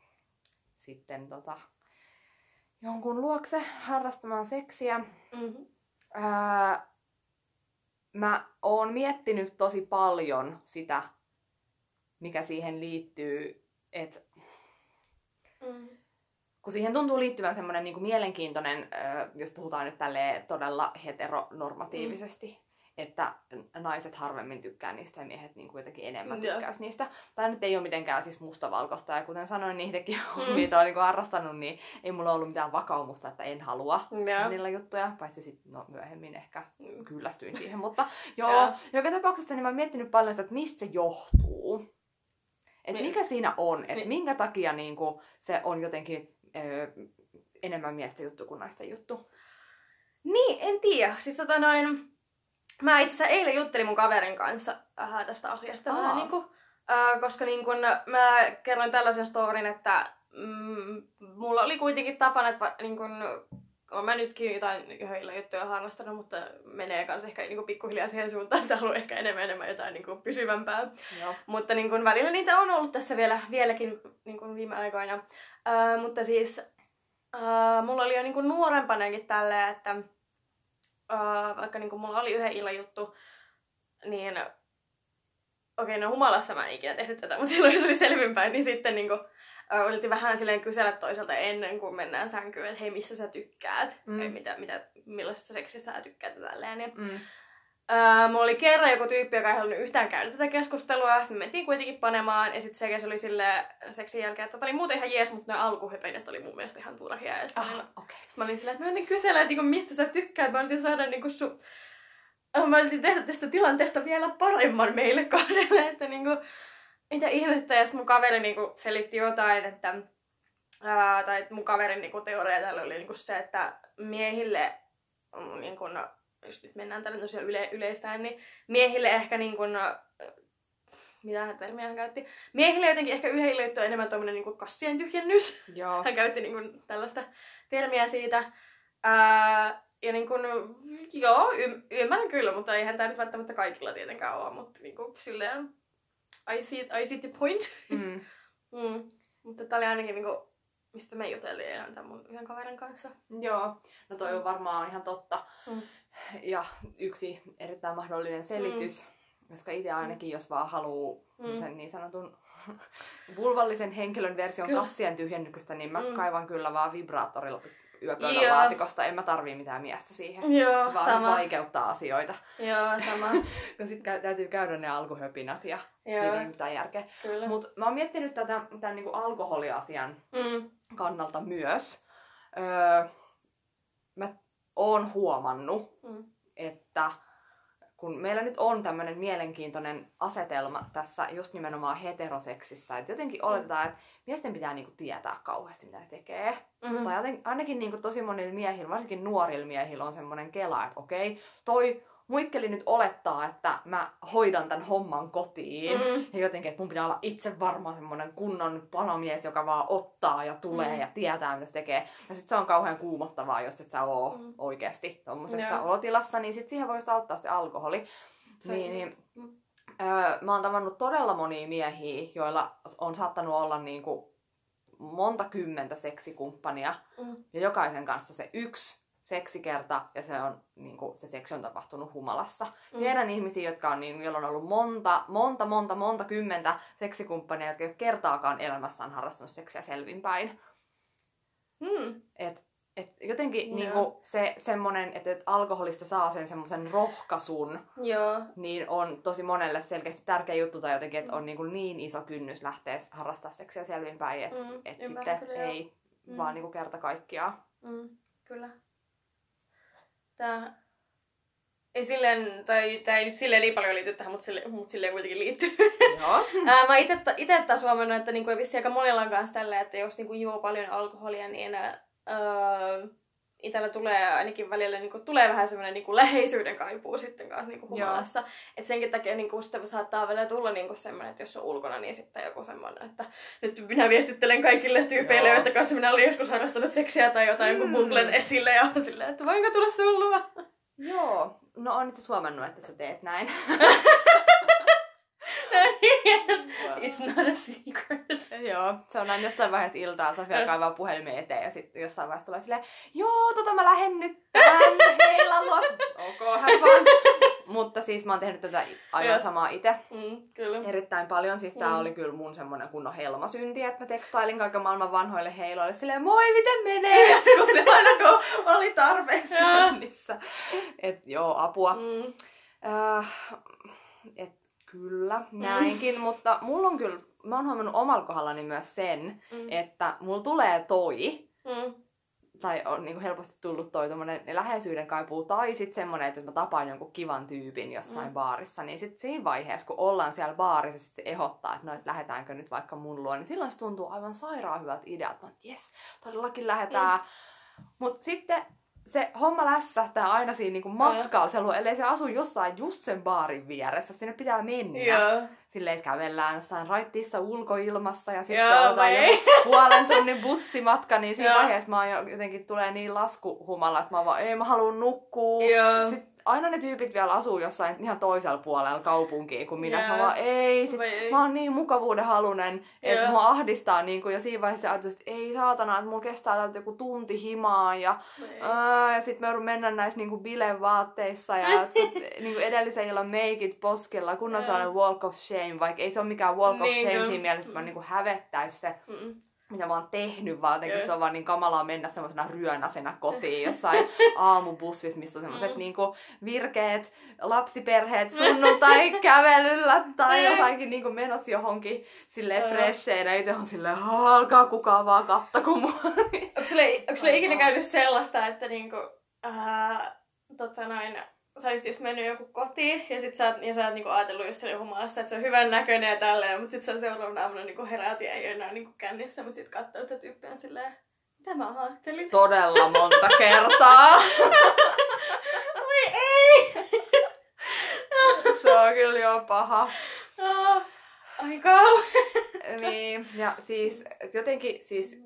sitten tota, jonkun luokse harrastamaan seksiä. Mm. Ää, mä oon miettinyt tosi paljon sitä, mikä siihen liittyy, että Mm. kun siihen tuntuu liittyvän semmoinen niin mielenkiintoinen, jos puhutaan nyt tälleen todella heteronormatiivisesti, mm. Että naiset harvemmin tykkää niistä ja miehet niin kuin jotenkin enemmän tykkäisi niistä. Tämä nyt ei ole mitenkään siis mustavalkoista ja kuten sanoin, niitäkin Mm. mm. niitä on niin harrastanut, niin ei mulla ollut mitään vakaumusta, että en halua Joo. niillä juttuja, paitsi sitten no, myöhemmin ehkä Mm. kyllästyin siihen, mutta joo, Joo. joka tapauksessa niin mä oon miettinyt paljon sitä, että mistä se johtuu. Et Niin. mikä siinä on, että Niin. minkä takia niin kuin, se on jotenkin ö, enemmän miesten juttu kuin naisten juttu. Niin, en tiedä. Siis tota noin... Mä itse asiassa eilen juttelin mun kaverin kanssa äh, tästä asiasta vähän niinku, äh, koska niin kun mä kerroin tällaisen storin, että mm, mulla oli kuitenkin tapana, että niin kun, oon mä nytkin jotain yhdellä juttuja harrastanut, mutta menee kanssa ehkä niin pikkuhiljaa siihen suuntaan, että haluan ehkä enemmän enemmän jotain niin kuin pysyvämpää. Joo. Mutta niin kun, välillä niitä on ollut tässä vielä, vieläkin niin kun viime aikoina. Ää, mutta siis ää, mulla oli jo niin kun nuorempanakin tälleen, että ää, vaikka niin kun mulla oli yhden illan juttu, niin okei, no humalassa mä en ikinä tehnyt tätä, mutta silloin jos oli selvinpäin, niin sitten niin ää, oltiin vähän silleen kysellä toiselta ennen kuin mennään sänkyyn, että hei, missä sä tykkäät, Mm. mitä, mitä, millaisesta seksistä sä tykkäät ja tälleen. Ja, Mm. Öö, mulla oli kerran joku tyyppi, joka ei halunnut yhtään käydä tätä keskustelua. Sitten me mentiin kuitenkin panemaan. Ja sitten se se oli sille seksin jälkeen, että oli muuten ihan jees, mutta ne alkuhöpönet oli mun mielestä ihan turhia. Ja sitten mä, okei. sit mä olin silleen, että mä yritin kysellä, että niinku, mistä sä tykkäät. Mä yritin saada niinku su... Äh, Mä yritin tehdä tästä tilanteesta vielä paremman meille kahdelle, että niinku, mitä ihmettä. Ja sitten mun kaveri niinku selitti jotain, että ää, tai että mun kaverin niinku teoria tällä oli niinku se, että miehille on niinku, jos nyt mennään tälle tosiaan yle, yleistään, niin miehille ehkä niin kuin, mitä termiä hän käytti. Miehille jotenkin ehkä yhdelle liittyy enemmän tuommoinen niin kassien tyhjennys. Joo. Hän käytti niin kuin, tällaista termiä siitä. Ää, ja niin kuin, joo, y- ymmärrän kyllä, mutta eihän tämä nyt välttämättä kaikilla tietenkään ole, mutta niin kuin, silleen, I see, I see the point. Mm. mm. Mutta tämä oli ainakin niin kuin, mistä me juteltiin eilen tämän mun yhden kaverin kanssa. Joo, no toi on varmaan ihan totta. Mm. Ja yksi erittäin mahdollinen selitys, koska itse ainakin, jos vaan haluaa Mm. sen niin sanotun vulvallisen henkilön version Kyllä. kassien tyhjennyksestä, niin mä Mm. kaivan kyllä vaan vibraattorilla yöpöydän Joo. laatikosta. En mä tarvii mitään miestä siihen. Joo, Se vaan sama. vaikeuttaa asioita. Joo, sama. Ja sitten kä- täytyy käydä ne alkuhöpinät ja Joo. siinä ei mitään järkeä. Kyllä. Mutta mä oon miettinyt tätä tämän niinku alkoholiasian Mm. kannalta myös. Öö, oon huomannut, Mm. että kun meillä nyt on tämmöinen mielenkiintoinen asetelma tässä just nimenomaan heteroseksissä, että jotenkin oletetaan, että miesten pitää niinku tietää kauheasti, mitä ne tekee. Mm. Tai joten, ainakin niinku tosi monilla miehillä, varsinkin nuorilla miehillä on semmoinen kela, että okei, toi muikkeli nyt olettaa, että mä hoidan tämän homman kotiin. Mm. Ja jotenkin, että mun pitää olla itse varma semmoinen kunnon panomies, joka vaan ottaa ja tulee Mm. ja tietää, mitä se tekee. Ja sit se on kauhean kuumottavaa, jos et sä oo Mm. oikeasti tommosessa Joo. olotilassa, niin sit siihen voisi auttaa se alkoholi. Se- niin, niin, Mm. öö, mä oon tavannut todella monia miehiä, joilla on saattanut olla niinku monta kymmentä seksikumppania, Mm. ja jokaisen kanssa se yksi seksikerta, ja se, on, niinku, se seksi on tapahtunut humalassa. Mm. Tiedän ihmisiä, jotka on, niin, joilla on ollut monta, monta, monta, monta kymmentä seksikumppania, jotka ei ole kertaakaan elämässään harrastanut seksiä selvinpäin. Mm. Et, et jotenkin Joo. niinku, se semmonen, että et alkoholista saa sen semmoisen rohkaisun, Joo. niin on tosi monelle selkeästi tärkeä juttu tai jotenkin, että on niinku niin iso kynnys lähteä harrastaa seksiä selvinpäin, että Mm. et sitten ei Mm. vaan niinku kerta kaikkiaan. Mm. Kyllä. Tää... Ei silleen, tai tää ei nyt silleen niin paljon liity tähän, mutta silleen, mut silleen kuitenkin liittyy. Joo. Ää, mä ite, ite taas huomannut, että niinku, vissi aika monilla on kanssa tälleen, että jos niinku juo paljon alkoholia, niin ää, itellä tulee ainakin välillä niinku, tulee vähän semmoinen niinku, läheisyyden kaipuu sitten kanssa niinku, humalassa. Et senkin takia niinku, sitten saattaa välillä tulla niinku, semmoinen, että jos on ulkona, niin sitten joku semmoinen, että nyt minä viestittelen kaikille tyypeille, Joo. joita kanssa minä olen joskus harrastanut seksiä tai jotain, mm. kun bumblen esille ja silleen, että voinko tulla sun luo? Joo. No on itse huomannut, että sä teet näin. It's not a secret. Joo, se on aina jossain vaiheessa iltaa, Sofia kaivaa puhelimen eteen ja sitten jossain vaiheessa tulee silleen, joo, tota mä lähden nyt tänne, hei Lalo, ok, have fun. Mutta siis mä oon tehnyt tätä aivan samaa itse Mm, kyllä. erittäin paljon. Siis tää Mm. oli kyllä mun semmonen kunnon helmasynti, että mä tekstailin kaiken maailman vanhoille heiloille silleen, moi, miten menee? Joskus se aina kun oli tarpeeksi käynnissä. Et joo, apua. Mm. Äh, et kyllä, näinkin, mutta mulla on kyllä, mä oon huomannut omalla kohdallani myös sen, Mm. että mulla tulee toi, Mm. tai on niinku helposti tullut toi tommonen läheisyyden kaipuu, tai sitten semmonen, että jos mä tapaan jonkun kivan tyypin jossain Mm. baarissa, niin sitten siinä vaiheessa, kun ollaan siellä baarissa, sit se ehdottaa, että no, et lähdetäänkö nyt vaikka mun luo, niin silloin se tuntuu aivan sairaan hyvältä idealta, että jes, todellakin lähdetään. Mm. Mutta sitten se homma lässähtää aina siinä niinku matkalla, se luo, ellei se asu jossain just sen baarin vieressä, sinne pitää mennä. Joo. Silleen, että kävellään jossain raittissa ulkoilmassa ja sitten Joo, otetaan joku puolen tunnin bussimatka, niin siinä Joo. vaiheessa mä oon jo jotenkin tulee niin laskuhumalla, että mä oon vaan, ei mä haluun nukkua. Joo. Sitten aina ne tyypit vielä asuu jossain ihan toisella puolella kaupunkiin kuin minä. Joo. mä vaan, ei, sit ei. mä oon niin mukavuuden halunen, että Joo. mua ahdistaa niin kuin, ja siinä vaiheessa ajattelin, että ei saatana, että mulla kestää täältä joku tunti himaa ja. Aa, ja sitten me joudun mennä näissä niinku bilevaatteissa ja niinku edellisen illan meikit poskella, kun on Joo. sellainen walk of shame, vaikka ei se ole mikään walk of Niin, shame kyllä. siinä mielessä, että mä niinku hävettäisi se, Mm. Mitä mä oon tehnyt, vaan jotenkin se on vaan niin kamalaa mennä semmoisena ryönäsenä kotiin jossain aamubussissa, missä on semmoiset Mm. niinku virkeet lapsiperheet sunnuntai kävelyllä tai Niin. jotakin niinku menossa johonkin silleen Joo. fresheinä. Itse on silleen, "Aa, alkaa kukaan vaan kattako mua. Onko sulle, onko sulle ikinä käynyt sellaista, että niinku, ää, tota noin, sä olisit just mennyt joku kotiin ja sit sä, oot- ja sä oot niinku ajatellut just siellä humalassa, että se on hyvän näköinen ja tälleen, mutta sit sä seuraavana aamuna niinku heräät ja ei ole enää niinku kännissä, mutta sit katsoo sitä tyyppiä silleen, mitä mä ajattelin? Todella monta kertaa. Voi ei! Se on kyllä jo paha. Ah, Ai kauhean. niin, ja siis jotenkin siis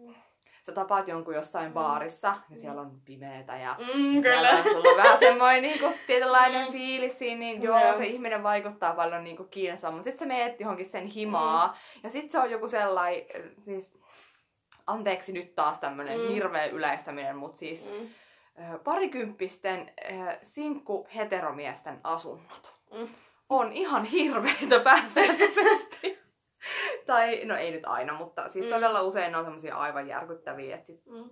sä tapaat jonkun jossain Mm. baarissa ja siellä on pimeetä ja Mm, kyllä. on, sulla vähän semmoinen niinku, tietynlainen fiilis siinä, niin joo, Joo. se ihminen vaikuttaa paljon niinku kiinnostavaa, mutta sitten sä meet johonkin sen himaa ja sitten se on joku sellainen, siis anteeksi nyt taas tämmönen Mm. hirveä yleistäminen, mutta siis Mm. parikymppisten ö, sinkku heteromiesten asunnot Mm. on ihan hirveitä pääsääntöisesti. tai, no ei nyt aina, mutta siis Mm. todella usein ne on semmoisia aivan järkyttäviä, että sit Mm.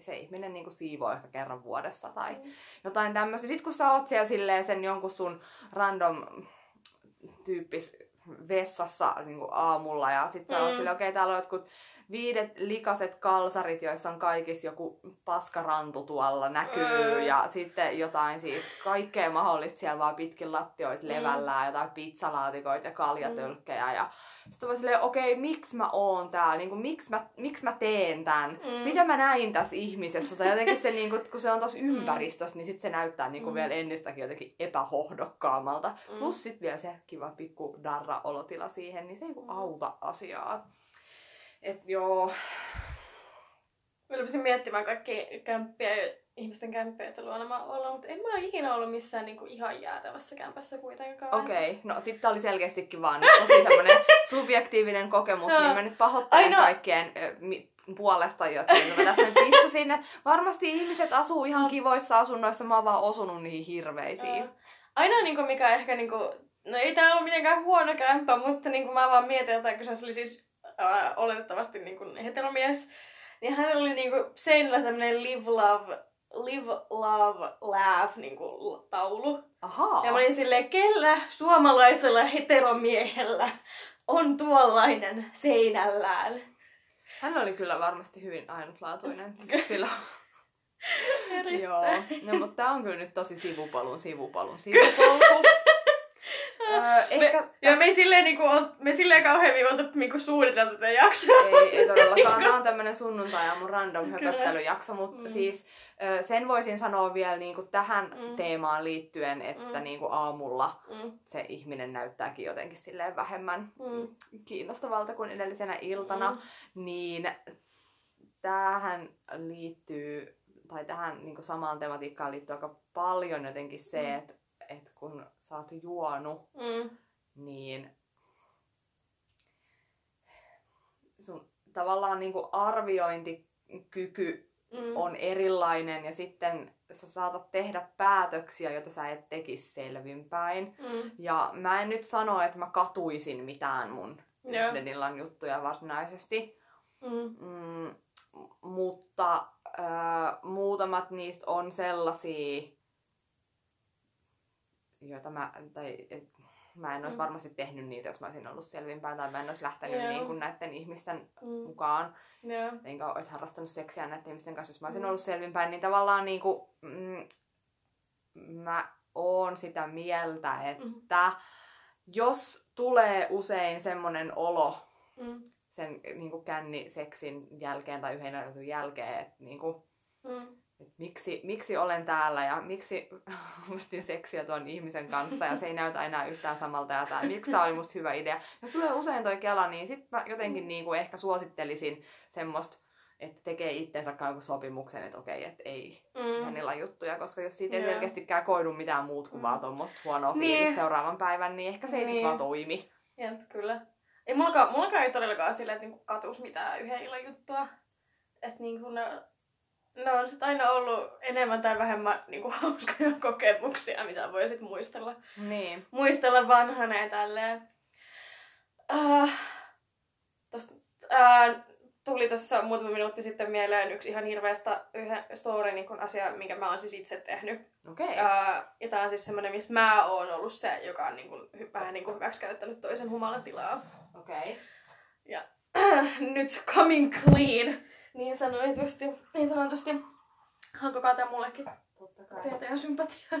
se ihminen niinku siivoo ehkä kerran vuodessa tai Mm. jotain tämmöistä. Sitten kun sä oot siellä silleen sen jonkun sun random tyyppis vessassa niin kuin aamulla ja sitten sä oot Mm. silleen, okei, okay, täällä on jotkut viidet likaset kalsarit, joissa on kaikissa joku paskarantu tuolla näkyy Mm. ja sitten jotain siis kaikkea mahdollista siellä vaan pitkin lattioita Mm. levällään, jotain pizzalaatikoita ja kaljatölkkejä ja sitten mä silleen, okei, okay, miksi mä oon täällä, niin kuin, miksi, mä, miksi mä teen tän, Mm. mitä mä näin tässä ihmisessä, tai jotenkin se, niin kuin, kun se on tuossa Mm. ympäristössä, niin sitten se näyttää niin kuin Mm. vielä ennestäkin jotenkin epähohdokkaammalta. Mm. Plus sitten vielä se kiva pikku darra olotila siihen, niin se ei Mm. auta asiaa. Et joo, Mä rupesin miettimään kaikki kämppiä, ihmisten kämppiä, että luona mä ollut, mutta en mä ole ikinä ollut missään niinku ihan jäätävässä kämpässä kuitenkaan. okei. Okay. No sitten oli selkeästikin vaan nyt tosi semmoinen subjektiivinen kokemus, niin mä nyt pahoittelen Ai no. kaikkien ö, mi- puolesta, jotta mä tässä nyt pissasin. Et varmasti ihmiset asuu ihan kivoissa asunnoissa, mä oon vaan osunut niihin hirveisiin. Ää, Ainoa niinku, mikä ehkä niinku, no ei tää ollut mitenkään huono kämppä, mutta niinku mä vaan mietin kun se oli siis ää, oletettavasti niinku heteromies. Niin hän oli niinku seinällä tämmönen live love, live love laugh niinku l- taulu. Ahaa. Ja mä olin silleen, kellä suomalaisella heteromiehellä on tuollainen seinällään. Hän oli kyllä varmasti hyvin ainutlaatuinen. Erittäin. Joo, no mutta tää on kyllä nyt tosi sivupolun sivupolun sivupolku. Öö, ehkä... Ja me ei silleen, niinku, me silleen kauheammin oltu niinku suunniteltu tätä jaksoa. Ei, ei todellakaan. Tämä on tämmönen sunnuntai ja mun random höpöttelyjakso, mutta Mm. siis sen voisin sanoa vielä niinku tähän Mm. teemaan liittyen, että Mm. niinku aamulla Mm, se ihminen näyttääkin jotenkin silleen vähemmän mm, kiinnostavalta kuin edellisenä iltana, Mm. niin tähän liittyy, tai tähän niin samaan tematiikkaan liittyy aika paljon jotenkin se, Mm. että et kun sä oot juonut, mm, niin sun tavallaan niin arviointikyky mm. on erilainen ja sitten sä saatat tehdä päätöksiä, joita sä et tekisi selvinpäin. Mm, Ja mä en nyt sano, että mä katuisin mitään mun Joo. yhden illan juttuja varsinaisesti, mm, mm, mutta ö, muutamat niistä on sellaisia, joita mä, tai, et, mä en olisi Mm. varmasti tehnyt niitä, jos mä olisin ollut selvinpäin, tai mä en olisi lähtenyt Joo. niin kuin näiden ihmisten mm, mukaan, joo. enkä olisi harrastanut seksiä näiden ihmisten kanssa, jos mä olisin Mm. ollut selvinpäin, niin tavallaan niin kuin, mm, mä oon sitä mieltä, Mm, että jos tulee usein semmoinen olo mm, sen niin kuin känniseksin jälkeen tai yhden jälkeen, että niin kuin, mm, että miksi, miksi olen täällä ja miksi ostin seksiä tuon ihmisen kanssa ja se ei näytä enää yhtään samalta ja tää, miksi tämä oli musta hyvä idea. Jos tulee usein toi kela, niin sit mä jotenkin niin kuin ehkä suosittelisin semmoista, että tekee itsensä jonkun sopimuksen, että okei, että ei mm. hänellä juttuja, koska jos siitä ei selkeästikään koidu mitään muut kuin Mm. vaan tuommoista huonoa Niin. fiilistä seuraavan päivän, niin ehkä se ei sit Niin. vaan toimi. Jep, kyllä. Ei mullakaan, mullakaan ei todellakaan silleen, että niinku katus mitään yhden illan juttua. Että niinku ne, ne on sit aina ollut enemmän tai vähemmän niinku hauskoja kokemuksia, mitä voi sit muistella. Niin. Muistella vanhana ja tälleen. Äh, tosta, äh, tuli tuossa muutama minuutti sitten mieleen yksi ihan hirveästä yhden story niin kun asia, minkä mä oon siis itse tehnyt. Okei. Okay. Ää, ja tää on siis semmonen, missä mä oon ollut se, joka on niin kuin, vähän niin kuin hyväksikäyttänyt toisen humalatilaa. Okei. Ja nyt coming clean, niin sanotusti. Niin sanotusti. Haluatko kaataa mullekin Totta kai. tietä ja sympatiaa?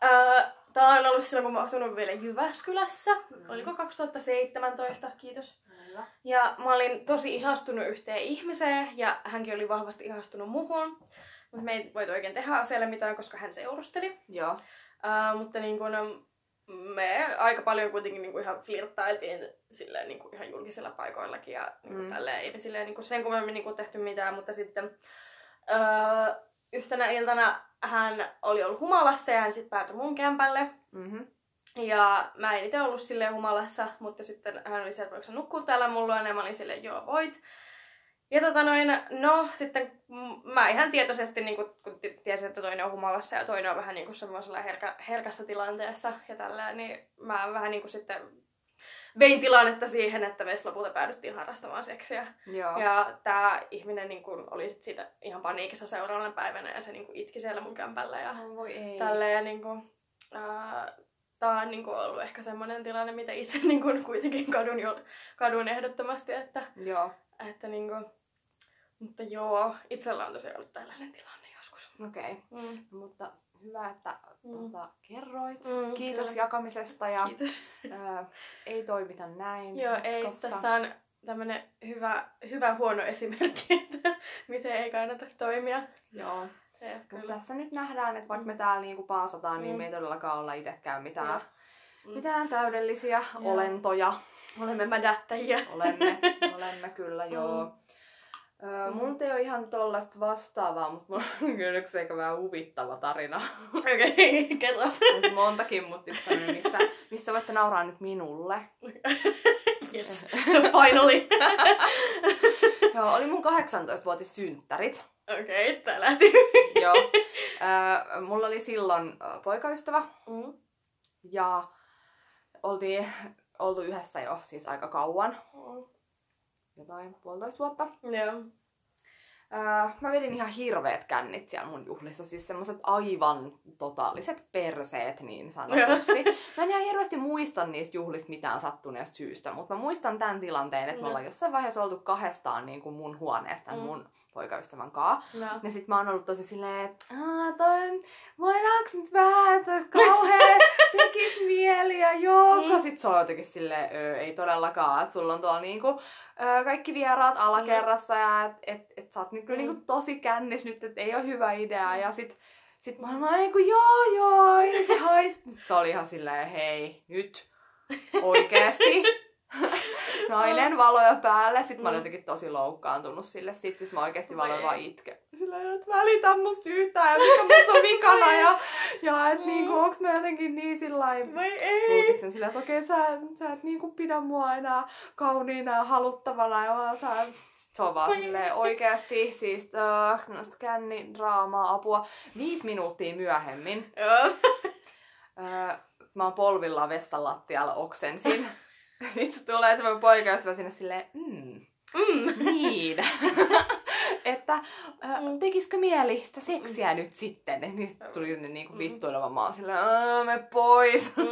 Ää, Tää on ollut silloin, kun mä asunut vielä Jyväskylässä. Mm. Oliko 2017? Kiitos. Hyvä. Ja mä olin tosi ihastunut yhteen ihmiseen ja hänkin oli vahvasti ihastunut muhun. Mutta me ei voitu oikein tehdä asialle mitään, koska hän seurusteli. Joo. Uh, mutta niin kun, me aika paljon kuitenkin niinku ihan flirttailtiin silleen niinku ihan julkisilla paikoillakin ja niinku Mm. tälleen, ei me silleen niinku sen kummemmin niinku tehty mitään, mutta sitten öö, yhtenä iltana hän oli ollut humalassa ja hän sitten päätyi mun kämpälle. Mhm. Ja mä en itse ollut silleen humalassa, mutta sitten hän oli se, että voiko nukkua täällä mulla, ja mä olin silleen, joo voit. Ja tota noin, no sitten mä ihan tietoisesti, niin kun, kun ti- tiesin, että toinen on humalassa ja toinen on vähän niin semmoisella herkä, herkässä tilanteessa ja tällä, niin mä vähän niin kuin sitten vein tilannetta siihen, että me lopulta päädyttiin harrastamaan seksiä. Joo. Ja tämä ihminen niin kun, oli sit siitä ihan paniikissa seuraavana päivänä ja se niin kun, itki siellä mun kämpällä ja Oh, voi ei. tälleen. Ja niin kuin, tämä on niin kuin, ollut ehkä semmoinen tilanne, mitä itse niin kuin, kuitenkin kadun, jo, kadun ehdottomasti. Että, Joo. että niin kuin, mutta joo, itsellä on tosiaan ollut tällainen tilanne joskus. Okei. Okay. Mm. Mutta hyvä, että Mm. tuota, kerroit. Mm, Kiitos kyllä. jakamisesta ja Kiitos. ää, ei toimita näin. Joo, ei, tässä on tämmöinen hyvä, hyvä huono esimerkki, että miten ei kannata toimia. Joo. Ja, kyllä. tässä nyt nähdään, että vaikka me täällä niinku paasataan, niin Mm. me ei todellakaan olla itsekään mitään, Mm. mitään täydellisiä Joo. olentoja. Olemme mädättäjiä. Olemme, olemme kyllä, joo. Mm. Öö, Mm. mulla ei ole ihan tollaista vastaavaa, mutta mulla on kyllä yksi aika vähän huvittava tarina. Okei, okay, kerro. Olisi montakin, mutta yksi missä, missä voitte nauraa nyt minulle. yes, finally. Joo, oli mun 18-vuotis synttärit. Okei, okay, tää lähti. Joo. Öö, mulla oli silloin poikaystävä Mm. ja oltiin oltu yhdessä jo siis aika kauan, jotain puolitoista vuotta. Joo. Öö, mä vedin ihan hirveet kännit siellä mun juhlissa, siis semmoset aivan totaaliset perseet niin sanotusti. Mä en ihan hirveästi muista niistä juhlista mitään sattuneesta syystä, mutta mä muistan tämän tilanteen, että me Mm. ollaan jossain vaiheessa oltu kahdestaan niin kuin mun huoneesta Mm. mun poikaystävän kaa. No. Ja sit mä oon ollut tosi silleen, että toi, voidaanko nyt vähän, toi kauhean, tekis mieli ja joo. Mm. Sit se on jotenkin silleen, öö, ei todellakaan, että sulla on tuolla niinku, öö, kaikki vieraat alakerrassa ja et, et, et sä oot nyt kyllä Mm. niinku tosi kännis nyt, että ei ole hyvä idea. Ja sit, sit mä olin niin kuin, joo joo, ei se hait. Se oli ihan silleen, hei, nyt oikeesti. Nainen valoja päälle. Sitten mä olin Mm. jotenkin tosi loukkaantunut sille. Sitten siis mä oikeasti valoin vaan itke. Sillä että välitä musta yhtään ja mikä musta on vikana. Ja, ja että Mm. niinku, onks mä jotenkin niin sillä Voi ei. Sillä, että okei, sä, sä et niinku pidä mua enää kauniina ja haluttavana. Ja vaan sä, se on vaan silleen oikeasti siis uh, känni, draamaa, apua. Viisi minuuttia myöhemmin Joo. Öö, mä oon polvillaan vessan lattialla oksensin. Sitten se tulee semmoinen poikaystävä sinne silleen, mm, Mm. niin. että ö, Mm. tekisikö mieli sitä seksiä nyt sitten? Niin sitten tuli ne niinku Mm. vittuileva maa silleen, "Aa, me pois. Mm.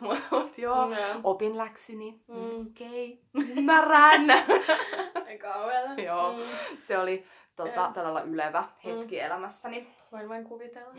mut, joo, Joo. opin läksyni. Mm. Okei, ymmärrän. Ei kauheeta. Joo. Mm. se oli tota, Joo. todella ylevä hetki elämässäni. Voin vain kuvitella.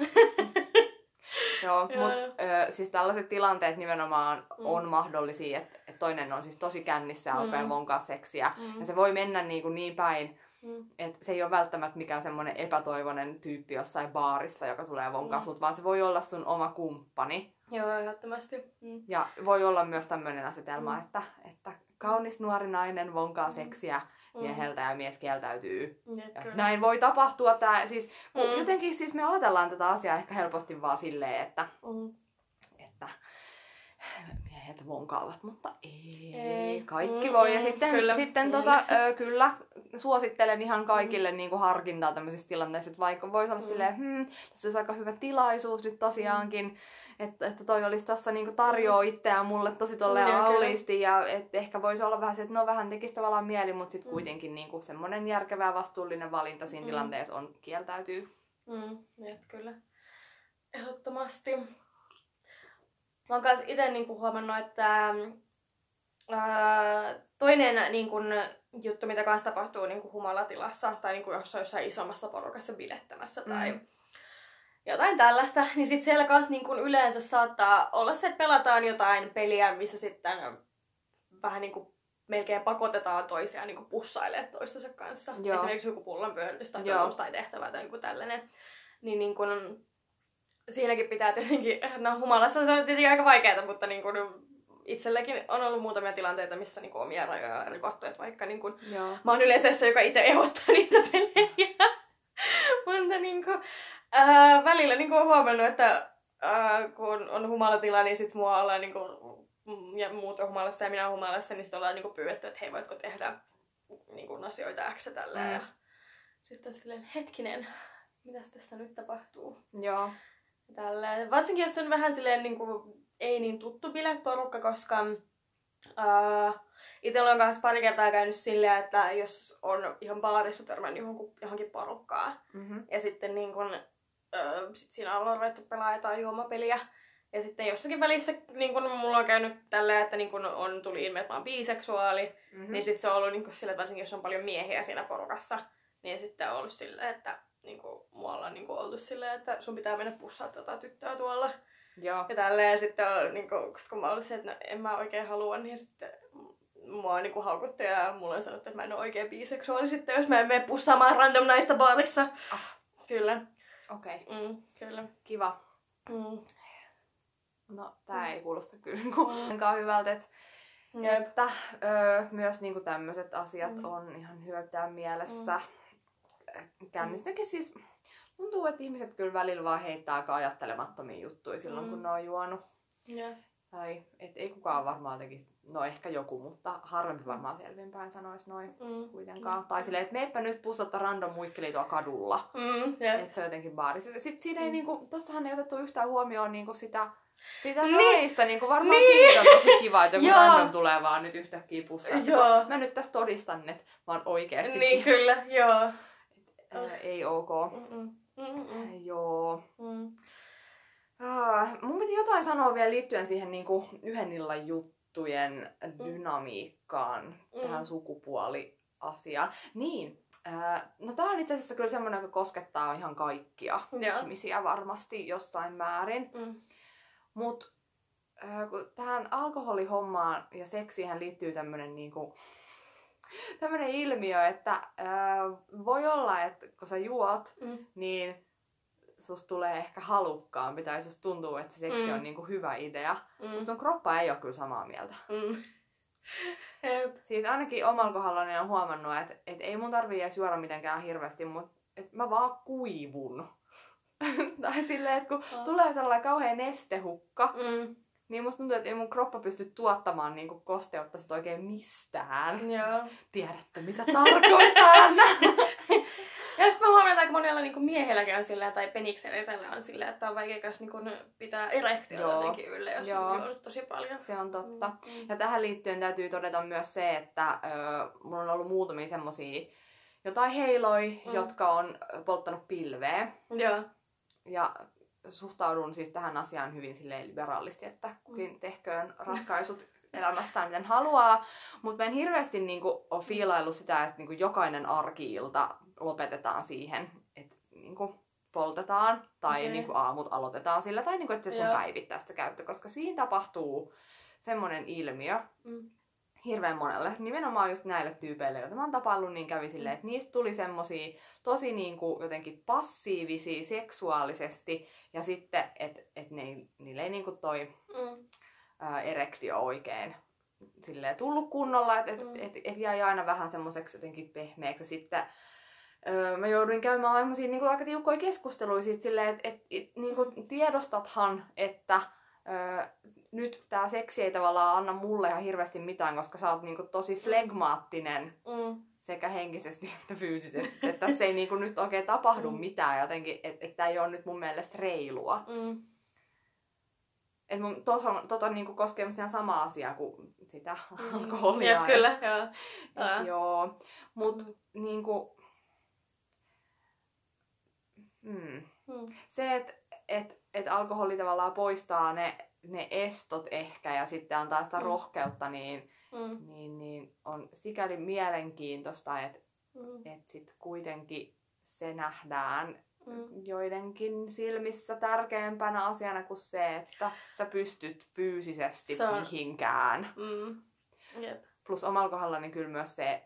Joo, mutta siis tällaiset tilanteet nimenomaan Mm. on mahdollisia, että et toinen on siis tosi kännissä ja Mm. alkaa vonkaa seksiä. Mm. Ja se voi mennä niin, kuin niin päin, Mm. että se ei ole välttämättä mikään semmoinen epätoivoinen tyyppi jossain baarissa, joka tulee vonkaa Mm. sut, vaan se voi olla sun oma kumppani. Joo, ehdottomasti. Mm. Ja voi olla myös tämmöinen asetelma, Mm. että, että kaunis nuori nainen vonkaa seksiä Mm. mieheltä ja mies kieltäytyy. Ja näin voi tapahtua. Tää, siis, Mm. Jotenkin siis me ajatellaan tätä asiaa ehkä helposti vaan silleen, että Mm. Että vonkaavat, mutta ei, Ei. kaikki Mm, voi. Ja mm, sitten, kyllä. sitten Mm. tota, ö, kyllä suosittelen ihan kaikille niin kuin harkintaa tämmöisissä tilanteissa, että vaikka voisi olla Mm. silleen, hmm, tässä olisi aika hyvä tilaisuus nyt tosiaankin, että, että toi olisi tuossa niinku tarjoaa itseään mulle tosi tolleen Mm, kyllä. auliisti ja että ehkä voisi olla vähän se, että no vähän tekisi tavallaan mieli, mutta sitten Mm. kuitenkin niinku semmoinen järkevä ja vastuullinen valinta siinä Mm. tilanteessa on kieltäytyy. Mm, jep, kyllä. Ehdottomasti. Mä oon kans ite niinku huomannut, että ää, toinen niinku, juttu, mitä kanssa tapahtuu niinku humalatilassa tai niinku jossain, jossain isommassa porukassa bilettämässä tai Mm. jotain tällaista, niin sit siellä kanssa niinku yleensä saattaa olla se, että pelataan jotain peliä, missä sitten vähän niinku melkein pakotetaan toisiaan niinku pussailemaan toistensa kanssa. Joo. Esimerkiksi joku pullon pyöritys tai tai tehtävä tai joku tällainen. Niin, niin kun, siinäkin pitää tietenkin, no humalassa se on tietenkin aika vaikeaa, mutta niin kuin itselläkin on ollut muutamia tilanteita, missä niin kuin omia rajoja on rikottu, että vaikka niin kuin, Joo. mä oon yleensä se, joka itse ehdottaa niitä pelejä. mutta niin kuin, ää, välillä niin kuin on huomannut, että ää, kun on humalatila, niin sit mua ollaan niin kuin, mm, ja muut on humalassa ja minä humalassa, niin sitten ollaan niin kuin pyydetty, että hei, voitko tehdä niin kuin asioita X tälleen. Mm. Ja sitten on silleen, hetkinen, mitäs tässä nyt tapahtuu? Joo. Tälleen. Varsinkin jos on vähän silleen niin kuin, ei niin tuttu bileporukka, koska uh, itsellä on myös pari kertaa käynyt silleen, että jos on ihan baarissa törmännyt johonkin, johonkin porukkaan, Mm-hmm. ja sitten niin kun, uh, sit siinä ollaan ruvettu pelaamaan jotain juomapeliä, ja sitten jossakin välissä niin kun mulla on käynyt tälleen, että niin kun on, tuli ilmi, että mä oon biseksuaali, Mm-hmm. niin sitten se on ollut niin sille, että varsinkin jos on paljon miehiä siinä porukassa, niin sitten on ollut silleen, että niin kuin, mua ollaan niin kuin, oltu silleen, että sun pitää mennä pussaa tota tyttöä tuolla. Joo. Ja tälleen, ja sitten on, niin kuin, kun mä olin se, että no, en mä oikein halua, niin sitten mua on niin haukuttu ja mulle on sanottu, että mä en ole oikein biseksuaali sitten, jos mä en mene pussaamaan random naista baarissa. Ah. Kyllä, Okei. Okay. mm, kyllä. Kiva. Mm. No, tää ei kuulosta kyllä kuitenkaan hyvältä, että Jep. että öö, myös niinku tämmöiset asiat Mm. on ihan hyvä pitää mielessä. Kännistäkin siis tuntuu, että ihmiset kyllä välillä vaan heittää aika ajattelemattomia juttuja silloin, Mm. kun ne on juonut. Jep. Tai et ei kukaan varmaan teki, no ehkä joku, mutta harvempi varmaan selvinpäin sanoisi noin Mm. kuitenkaan. Tai silleen, että meepä nyt pussata random muikkeli tuolla kadulla. Mm, jep. Että se on jotenkin baarissa. Sitten siinä ei Mm. niinku, tossahan ei otettu yhtään huomioon niinku sitä, sitä Niin. naista. Niinku varmaan Niin. siitä on tosi kiva, että joku random tulee vaan nyt yhtäkkiä pussaa. Joo. Mä nyt tässä todistan, että mä oon oikeesti Niin, kyllä, joo. Ää, ei ok. Mm-mm. Mm-mm. Joo. Mm. Ah, mun piti jotain sanoa vielä liittyen siihen niinku yhden illan juttujen Mm. dynamiikkaan, Mm. tähän sukupuoliasiaan. Niin, ää, no tää on itse asiassa kyllä semmoinen, joka koskettaa ihan kaikkia Joo. ihmisiä varmasti jossain määrin. Mm. Mutta tähän alkoholihommaan ja seksiin liittyy tämmöinen niinku, tämmönen ilmiö, että ää, voi olla, että kun sä juot, Mm. niin susta tulee ehkä halukkaampi tai susta tuntuu, että se seksi Mm. on niinku hyvä idea. Mm. Mutta sun kroppa ei ole kyllä samaa mieltä. Mm. Jep. Siis ainakin omalla kohdallani on huomannut, että, että ei mun tarvii edes juoda mitenkään hirveästi, mutta että mä vaan kuivun. tai silleen, että kun Ah. tulee sellainen kauhean nestehukka, Mm. Niin musta tuntuu, että ei mun kroppa pysty tuottamaan niinku kosteutta sit oikein mistään. Joo. Tiedätte, mitä tarkoitan? Ja sitten mä huomaan, että aika monella niinku miehelläkin on silleen, tai peniksellisellä on silleen, että on vaikea kanssa niinku pitää erektiota jotenkin yllä, jos Joo. on juonut tosi paljon. Se on totta. Mm. Ja tähän liittyen täytyy todeta myös se, että ö, mulla on ollut muutamia semmosia jotain heiloi, mm. jotka on polttanut pilveä. Joo. Ja suhtaudun siis tähän asiaan hyvin silleen liberaalisti, että kukin tehköön ratkaisut elämässään miten haluaa. Mutta mä en hirveästi niinku ole fiilaillut sitä, että niinku jokainen arkiilta lopetetaan siihen, että niinku poltetaan tai Okei. niinku aamut aloitetaan sillä tai niinku, että se on päivittäistä käyttö, koska siinä tapahtuu semmoinen ilmiö, Mm. Hirveän monelle, nimenomaan just näille tyypeille, joita mä oon tapaillut, niin kävi silleen, että niistä tuli semmosia tosi niinku jotenkin passiivisia seksuaalisesti, ja sitten, että et ne, ei- niille ei niinku toi Mm. ää, erektio oikein silleen tullut kunnolla, että et, Mm. et, et jäi aina vähän semmoiseksi jotenkin pehmeäksi, sitten öö, mä jouduin käymään semmosia niinku aika tiukkoja keskusteluja siitä silleen, että et, et, niinku tiedostathan, että öö, nyt tää seksi ei tavallaan anna mulle ihan hirveästi mitään, koska sä oot niinku tosi flegmaattinen Mm. sekä henkisesti että fyysisesti. Että tässä ei niinku nyt oikein tapahdu Mm. mitään jotenkin, että et tää ei ole nyt mun mielestä reilua. Mm. Et mun tota, tota niinku koskee ihan sama asia kuin sitä Mm. alkoholia. Jep, kyllä, joo. Et, joo. Mut Mm. niinku... Mm. Mm. Se, että et, et alkoholi tavallaan poistaa ne, ne estot ehkä ja sitten antaa sitä Mm. rohkeutta, niin, Mm. niin, niin on sikäli mielenkiintoista, että Mm. et sit kuitenkin se nähdään Mm. joidenkin silmissä tärkeämpänä asiana kuin se, että sä pystyt fyysisesti Se on- mihinkään. Mm. Jep. Plus omalla kohdallani kyllä myös se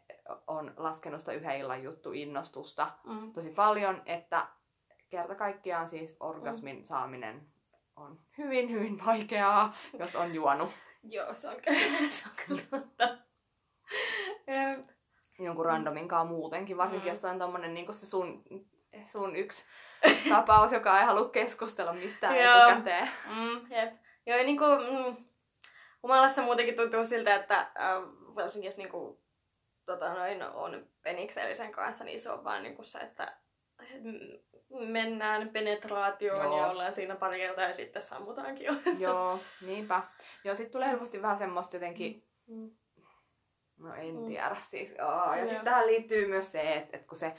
on laskenut sitä yhden illan juttu innostusta Mm. tosi paljon, että kerta kaikkiaan siis orgasmin mm. saaminen on hyvin, hyvin vaikeaa, jos on juonut. Joo, se on, se on kyllä totta. Jonkun randominkaan muutenkin, varsinkin mm. jos on tommonen niin se sun, sun yksi tapaus, joka ei halua keskustella mistään etukäteen. Mm, jep. Joo, niin kuin, mm, humalassa muutenkin tuntuu siltä, että äh, varsinkin jos niin kuin, tota, noin, on peniksellisen kanssa, niin se on vaan niin kuin se, että mennään penetraatioon Joo. ja ollaan siinä pari kertaa ja sitten sammutaankin jo. Joo, niinpä. Joo, sitten tulee helposti vähän semmoista jotenkin, mm. no en mm. tiedä siis. Oh, ja sitten tähän liittyy myös se, että, että kun se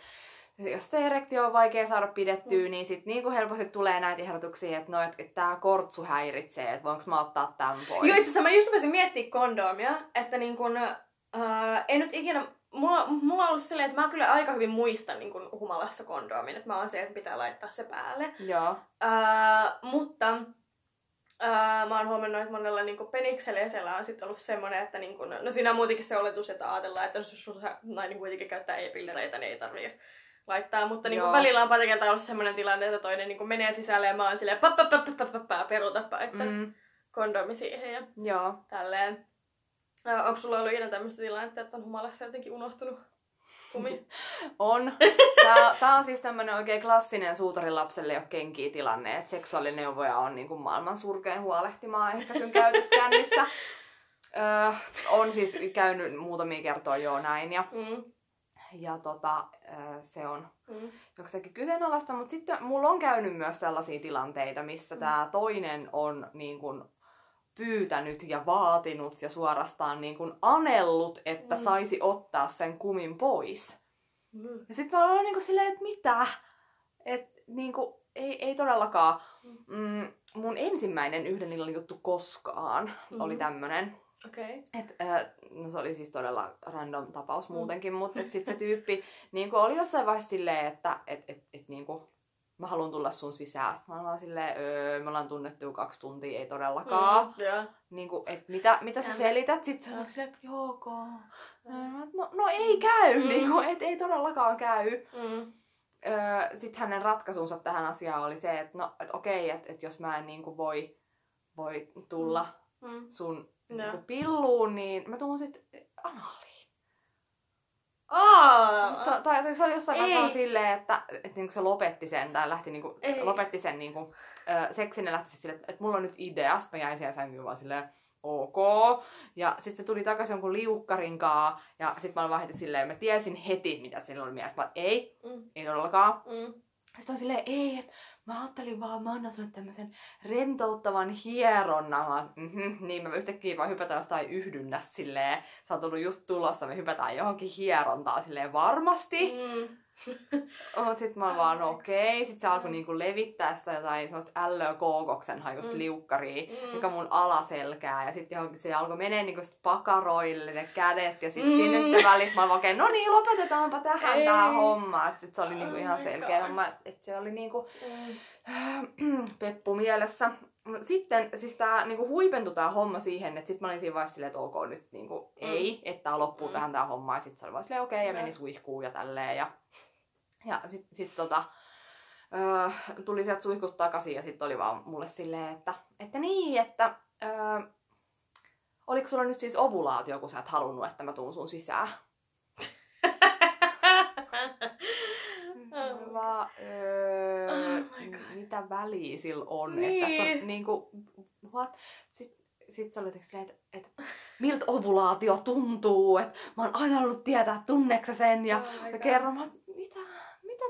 jos se erektio on vaikea saada pidettyä, mm. niin sitten niin kuin helposti tulee näitä ehdotuksia, että, no, että, että tämä kortsu häiritsee, että voinko mä ottaa tämän pois. Joo, itse asiassa mä just rupesin miettiä kondomia, että niin kun, äh, en nyt ikinä mulla, mulla on ollut silleen, että mä kyllä aika hyvin muistan niin kun humalassa kondoomin, että mä oon se, että pitää laittaa se päälle. Joo. Uh, mutta uh, mä oon huomannut, että monella niin peniksellä on sitten ollut semmoinen, että niin kun, no siinä on muutenkin se oletus, että ajatellaan, että jos sun nainen kuitenkin käyttää e-pillereitä, niin ei tarvii laittaa, mutta niin kuin välillä on pari kertaa ollut semmoinen tilanne, että toinen niin kuin menee sisälle ja mä oon silleen pap, pap, pap, pap, pap, pap, perutapa, että mm. kondomi siihen ja Joo. tälleen. Äh, onko sulla ollut ikinä tämmöistä tilannetta, että on humalassa jotenkin unohtunut kumi? on. Tää, tää on siis tämmönen oikein klassinen suutarin lapselle jo kenkiä tilanne, että seksuaalineuvoja on niin kuin maailman surkein huolehtimaan ehkäisyn käytöskännissä. öö, on siis käynyt muutamia kertoja jo näin ja, mm. ja tota, se on mm. jokseenkin kyseenalaista, mutta sitten mulla on käynyt myös sellaisia tilanteita, missä mm. tämä toinen on niin kuin pyytänyt ja vaatinut ja suorastaan niin kuin anellut, että mm. saisi ottaa sen kumin pois. Mm. Ja sitten mä olen niin kuin silleen, että mitä? Että niin kuin, ei, ei todellakaan. Mm, mun ensimmäinen yhden illan juttu koskaan mm. oli tämmönen. Okay. Et, äh, no se oli siis todella random tapaus mm. muutenkin, mutta sitten se tyyppi niin oli jossain vaiheessa silleen, että et, et, et, niin kuin, mä haluan tulla sun sisään. Sitten mä olin silleen, öö, me ollaan tunnettu kaksi tuntia, ei todellakaan. Mm, yeah. niin kuin, et mitä, mitä sä selität? Sitten se oli silleen, joko. No, no ei käy, mm. niin kuin, et ei todellakaan käy. Mm. Öö, Sitten hänen ratkaisuunsa tähän asiaan oli se, että no, et okei, että et jos mä en niin kuin voi, voi tulla mm. sun no. niin kuin pilluun, niin mä tuun sitten anaaliin. Tai se oli jossain vaiheessa silleen, että, että niinku se lopetti sen, tai lähti niinku, lopetti sen niinku, ö, seksin ja lähti silleen, että, että mulla on nyt idea. Sitten mä jäin siihen sänkyyn vaan silleen, ok. Ja sitten se tuli takaisin jonkun liukkarinkaa, ja sitten mä olin silleen, mä tiesin heti, mitä sillä oli mielessä. Mä ei, mm. ei todellakaan. Mm. Sitten on silleen, ei, että mä ajattelin vaan, mä annan sulle tämmöisen rentouttavan hieronnan. mm-hmm, niin mä yhtäkkiä vaan hypätään jostain yhdynnästä silleen, sä oot tullut just tulosta, me hypätään johonkin hierontaan silleen varmasti. Mm. Mut sit mä vaan no okei. Okay. Sit se alkoi niinku levittää sitä jotain semmoista ällöä kookoksen hajusta mm. liukkaria, mm. joka mun alaselkää. Ja sit johonkin se alkoi menee niinku sit pakaroille ne kädet. Ja sit mm. sinne välissä mä okei, okay, no niin lopetetaanpa tähän Ei. tää homma. Et sit se oli niinku oh ihan selkeä God. homma. Että se oli niinku mm. peppu mielessä. Sitten siis tää niinku huipentui tää homma siihen, että sit mä olin siinä vaiheessa silleen, että ok nyt niinku mm. ei, että tää loppuu mm. tähän tää homma. Ja sit se oli vaan silleen okei okay, ja meni suihkuun ja tälleen. Ja ja sitten sit tota, öö, tuli sieltä suihkusta takaisin ja sitten oli vaan mulle silleen, että, että niin, että öö, oliko sulla nyt siis ovulaatio, kun sä et halunnut, että mä tuun sun sisään? vaan, öö, oh mitä väliä sillä on? Niin. Että tässä on niin. niinku, what? Sitten sit se oli silleen, että, että miltä ovulaatio tuntuu, että mä oon aina halunnut tietää, tunneeko sen, ja, oh ja kerron, mä, mitä,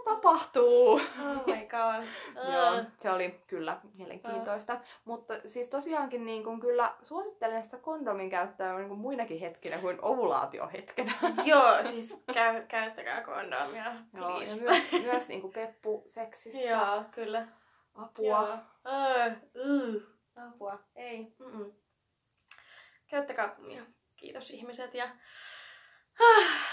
tapahtuu? Oh my god. Joo, se oli kyllä mielenkiintoista. Uh. Mutta siis tosiaankin niin kun kyllä suosittelen sitä kondomin käyttöä niin kuin muinakin hetkinä kuin ovulaatiohetkenä. Joo, siis käy, käyttäkää kondomia, Joo, ja myös, myös niin kuin peppu seksissä. Joo, kyllä. Apua. Joo. Uh, uh. Apua. Ei. Mm-mm. Käyttäkää kumia. Kiitos ihmiset ja... Ah.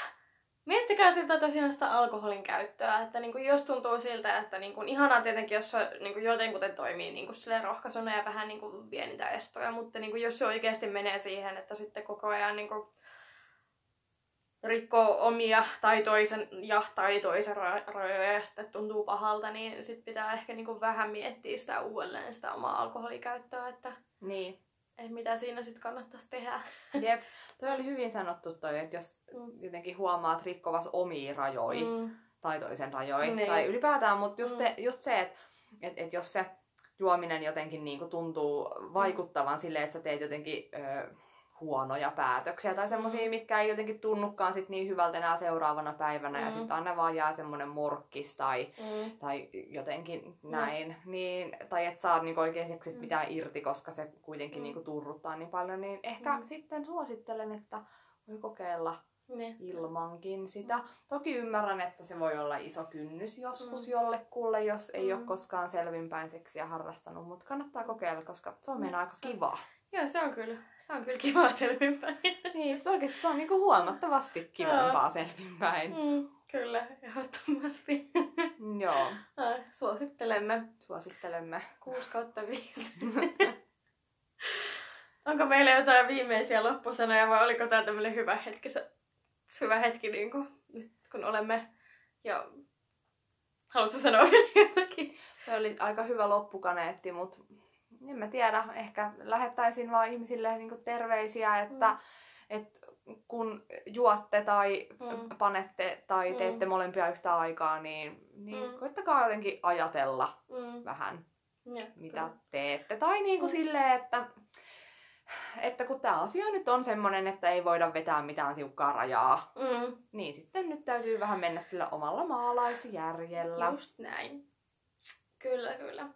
Miettikää sitä tosiaan sitä alkoholin käyttöä, että niin kuin jos tuntuu siltä, että niin kuin, ihanaa tietenkin, jos se niin kuin jotenkuten toimii niin kuin rohkaisuna ja vähän niin kuin vie niitä estoja, mutta niin kuin jos se oikeasti menee siihen, että sitten koko ajan niin kuin, rikkoo omia tai toisen ja tai toisen ra- rajoja ja sitten tuntuu pahalta, niin sit pitää ehkä niinku vähän miettiä sitä uudelleen sitä omaa alkoholikäyttöä, että Niin. Ei mitä siinä sitten kannattaisi tehdä. Jep. Toi oli hyvin sanottu toi, että jos Mm. jotenkin huomaat rikkovas omia rajoja Mm. tai toisen rajoja Niin. tai ylipäätään, mutta just, Mm. te, just se, että et, et jos se juominen jotenkin niinku tuntuu vaikuttavan silleen, että sä teet jotenkin ö, huonoja päätöksiä tai semmoisia, Mm. mitkä ei jotenkin tunnukaan sit niin hyvältä enää seuraavana päivänä ja Mm. sitten aina vaan jää semmoinen morkkis tai, Mm. tai jotenkin näin, niin, tai et saa niinku oikeasti Mm. mitään irti, koska se kuitenkin Mm. niinku turruttaa niin paljon, niin ehkä Mm. sitten suosittelen, että voi kokeilla Niin. ilmankin sitä. Toki ymmärrän, että se voi olla iso kynnys joskus Mm. jollekulle, jos ei Mm. ole koskaan selvinpäin seksiä harrastanut, mutta kannattaa kokeilla, koska se on Mm, meidän aika se on- kiva. Joo, se on kyllä, se on kyllä kiva selvinpäin. Niin, se oikeasti se on niinku huomattavasti kivempaa selvinpäin. Mm, kyllä, ehdottomasti. Joo, Suosittelemme suosittelemme. 6 kautta 5. Onko meillä jotain viimeisiä loppusanoja vai oliko tämä tämmöinen hyvä hetki, se- hyvä hetki niin kuin, nyt kun olemme ja haluatko sanoa vielä jotakin? Se oli aika hyvä loppukaneetti, mutta en mä tiedä, ehkä lähettäisin vaan ihmisille niinku terveisiä, että Mm. et kun juotte tai Mm. panette tai Mm. teette molempia yhtä aikaa, niin, niin Mm. koittakaa jotenkin ajatella Mm. vähän, Ja, mitä kyllä. teette. Tai niin kuin Mm. silleen, että, että kun tämä asia nyt on semmoinen, että ei voida vetää mitään siukkaa rajaa, Mm, niin sitten nyt täytyy vähän mennä sillä omalla maalaisjärjellä. just näin. Kyllä, kyllä.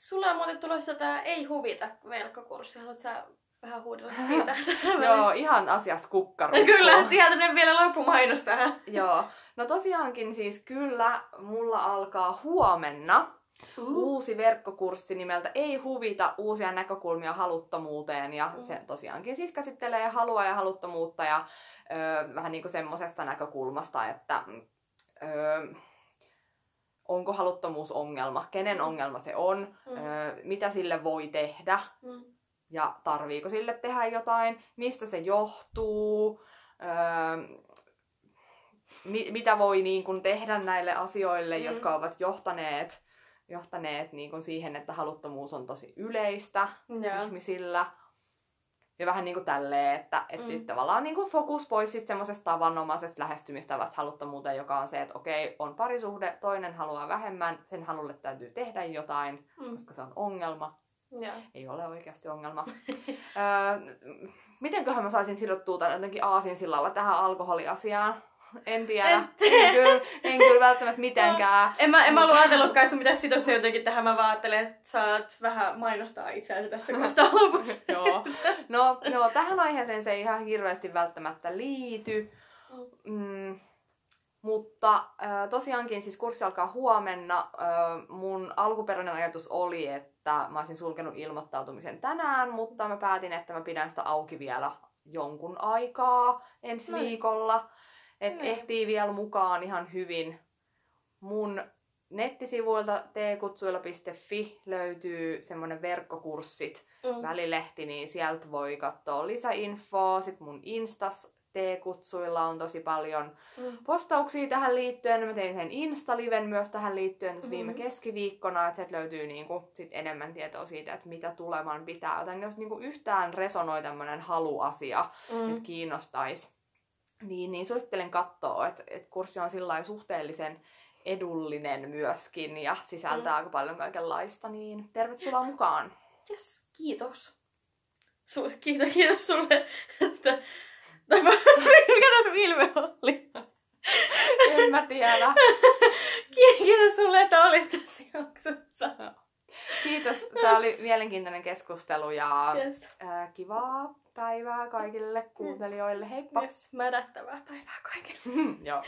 Sulla on muuten tulossa tämä Ei huvita verkkokurssi. Haluatko sä vähän huudella siitä? Joo, ihan asiasta kukkaruukku. Kyllä, ihan vielä loppumainos tähän. Joo. No tosiaankin siis kyllä mulla alkaa huomenna uusi verkkokurssi nimeltä Ei huvita uusia näkökulmia haluttomuuteen. Ja Mm. se tosiaankin siis käsittelee halua ja haluttomuutta ja ö, vähän niin kuin semmosesta näkökulmasta, että ö, onko haluttomuus ongelma, kenen Mm. ongelma se on, Mm. ö, mitä sille voi tehdä Mm. ja tarviiko sille tehdä jotain, mistä se johtuu, öö, mi- mitä voi niin kun tehdä näille asioille, Mm. jotka ovat johtaneet, johtaneet niin kun siihen, että haluttomuus on tosi yleistä Joo. ihmisillä. Ja vähän niin kuin tälleen, että, että Mm. nyt tavallaan niin kuin fokus pois sit semmoisesta tavanomaisesta lähestymistavasta haluttomuuteen, joka on se, että okei, on parisuhde, toinen haluaa vähemmän, sen halulle täytyy tehdä jotain, Mm. koska se on ongelma Joo. ei ole oikeasti ongelma. öö, mitenköhän mä saisin sidottua tämän jotenkin aasinsillalla tähän alkoholiasiaan? En tiedä. En En, kyllä, en kyllä välttämättä mitenkään. En mä, en mä ollut ajatellutkaan, että sun pitäisi sitoa se jotenkin tähän. Mä vaan ajattelen, että saat vähän mainostaa itseäsi tässä kohtaa lopussa. Joo. No, no, tähän aiheeseen se ei ihan hirveästi välttämätttä liity. Mm, mutta äh, tosiaankin siis kurssi alkaa huomenna. Äh, mun alkuperäinen ajatus oli, että mä olisin sulkenut ilmoittautumisen tänään, mutta mä päätin, että mä pidän sitä auki vielä jonkun aikaa ensi Noin. viikolla. Että Hyvä. ehtii vielä mukaan ihan hyvin. Mun nettisivuilta tkutsuilla.fi löytyy semmonen verkkokurssit Mm. välilehti, niin sieltä voi katsoa lisäinfoa. Sitten mun Instas T-kutsuilla on tosi paljon Mm. postauksia tähän liittyen. Mä tein sen Insta-liven myös tähän liittyen tässä viime Mhm. keskiviikkona, että sieltä löytyy niinku sit enemmän tietoa siitä, että mitä tuleman pitää. Joten jos niinku yhtään resonoi tämmöinen haluasia, Mm. että kiinnostaisi, niin, niin suosittelen katsoa, että, että kurssi on sillä suhteellisen edullinen myöskin ja sisältää Mm. aika paljon kaikenlaista, niin tervetuloa mukaan. Yes, kiitos. Su- kiitos, kiitos sulle. Että... Mikä tää sun ilme oli? En mä tiedä. Kiitos sulle, että olit tässä jaksossa. Kiitos. Tämä oli mielenkiintoinen keskustelu ja Yes. ää, kivaa päivää kaikille kuuntelijoille. Heippa! yes. Mädättävää päivää kaikille. Joo.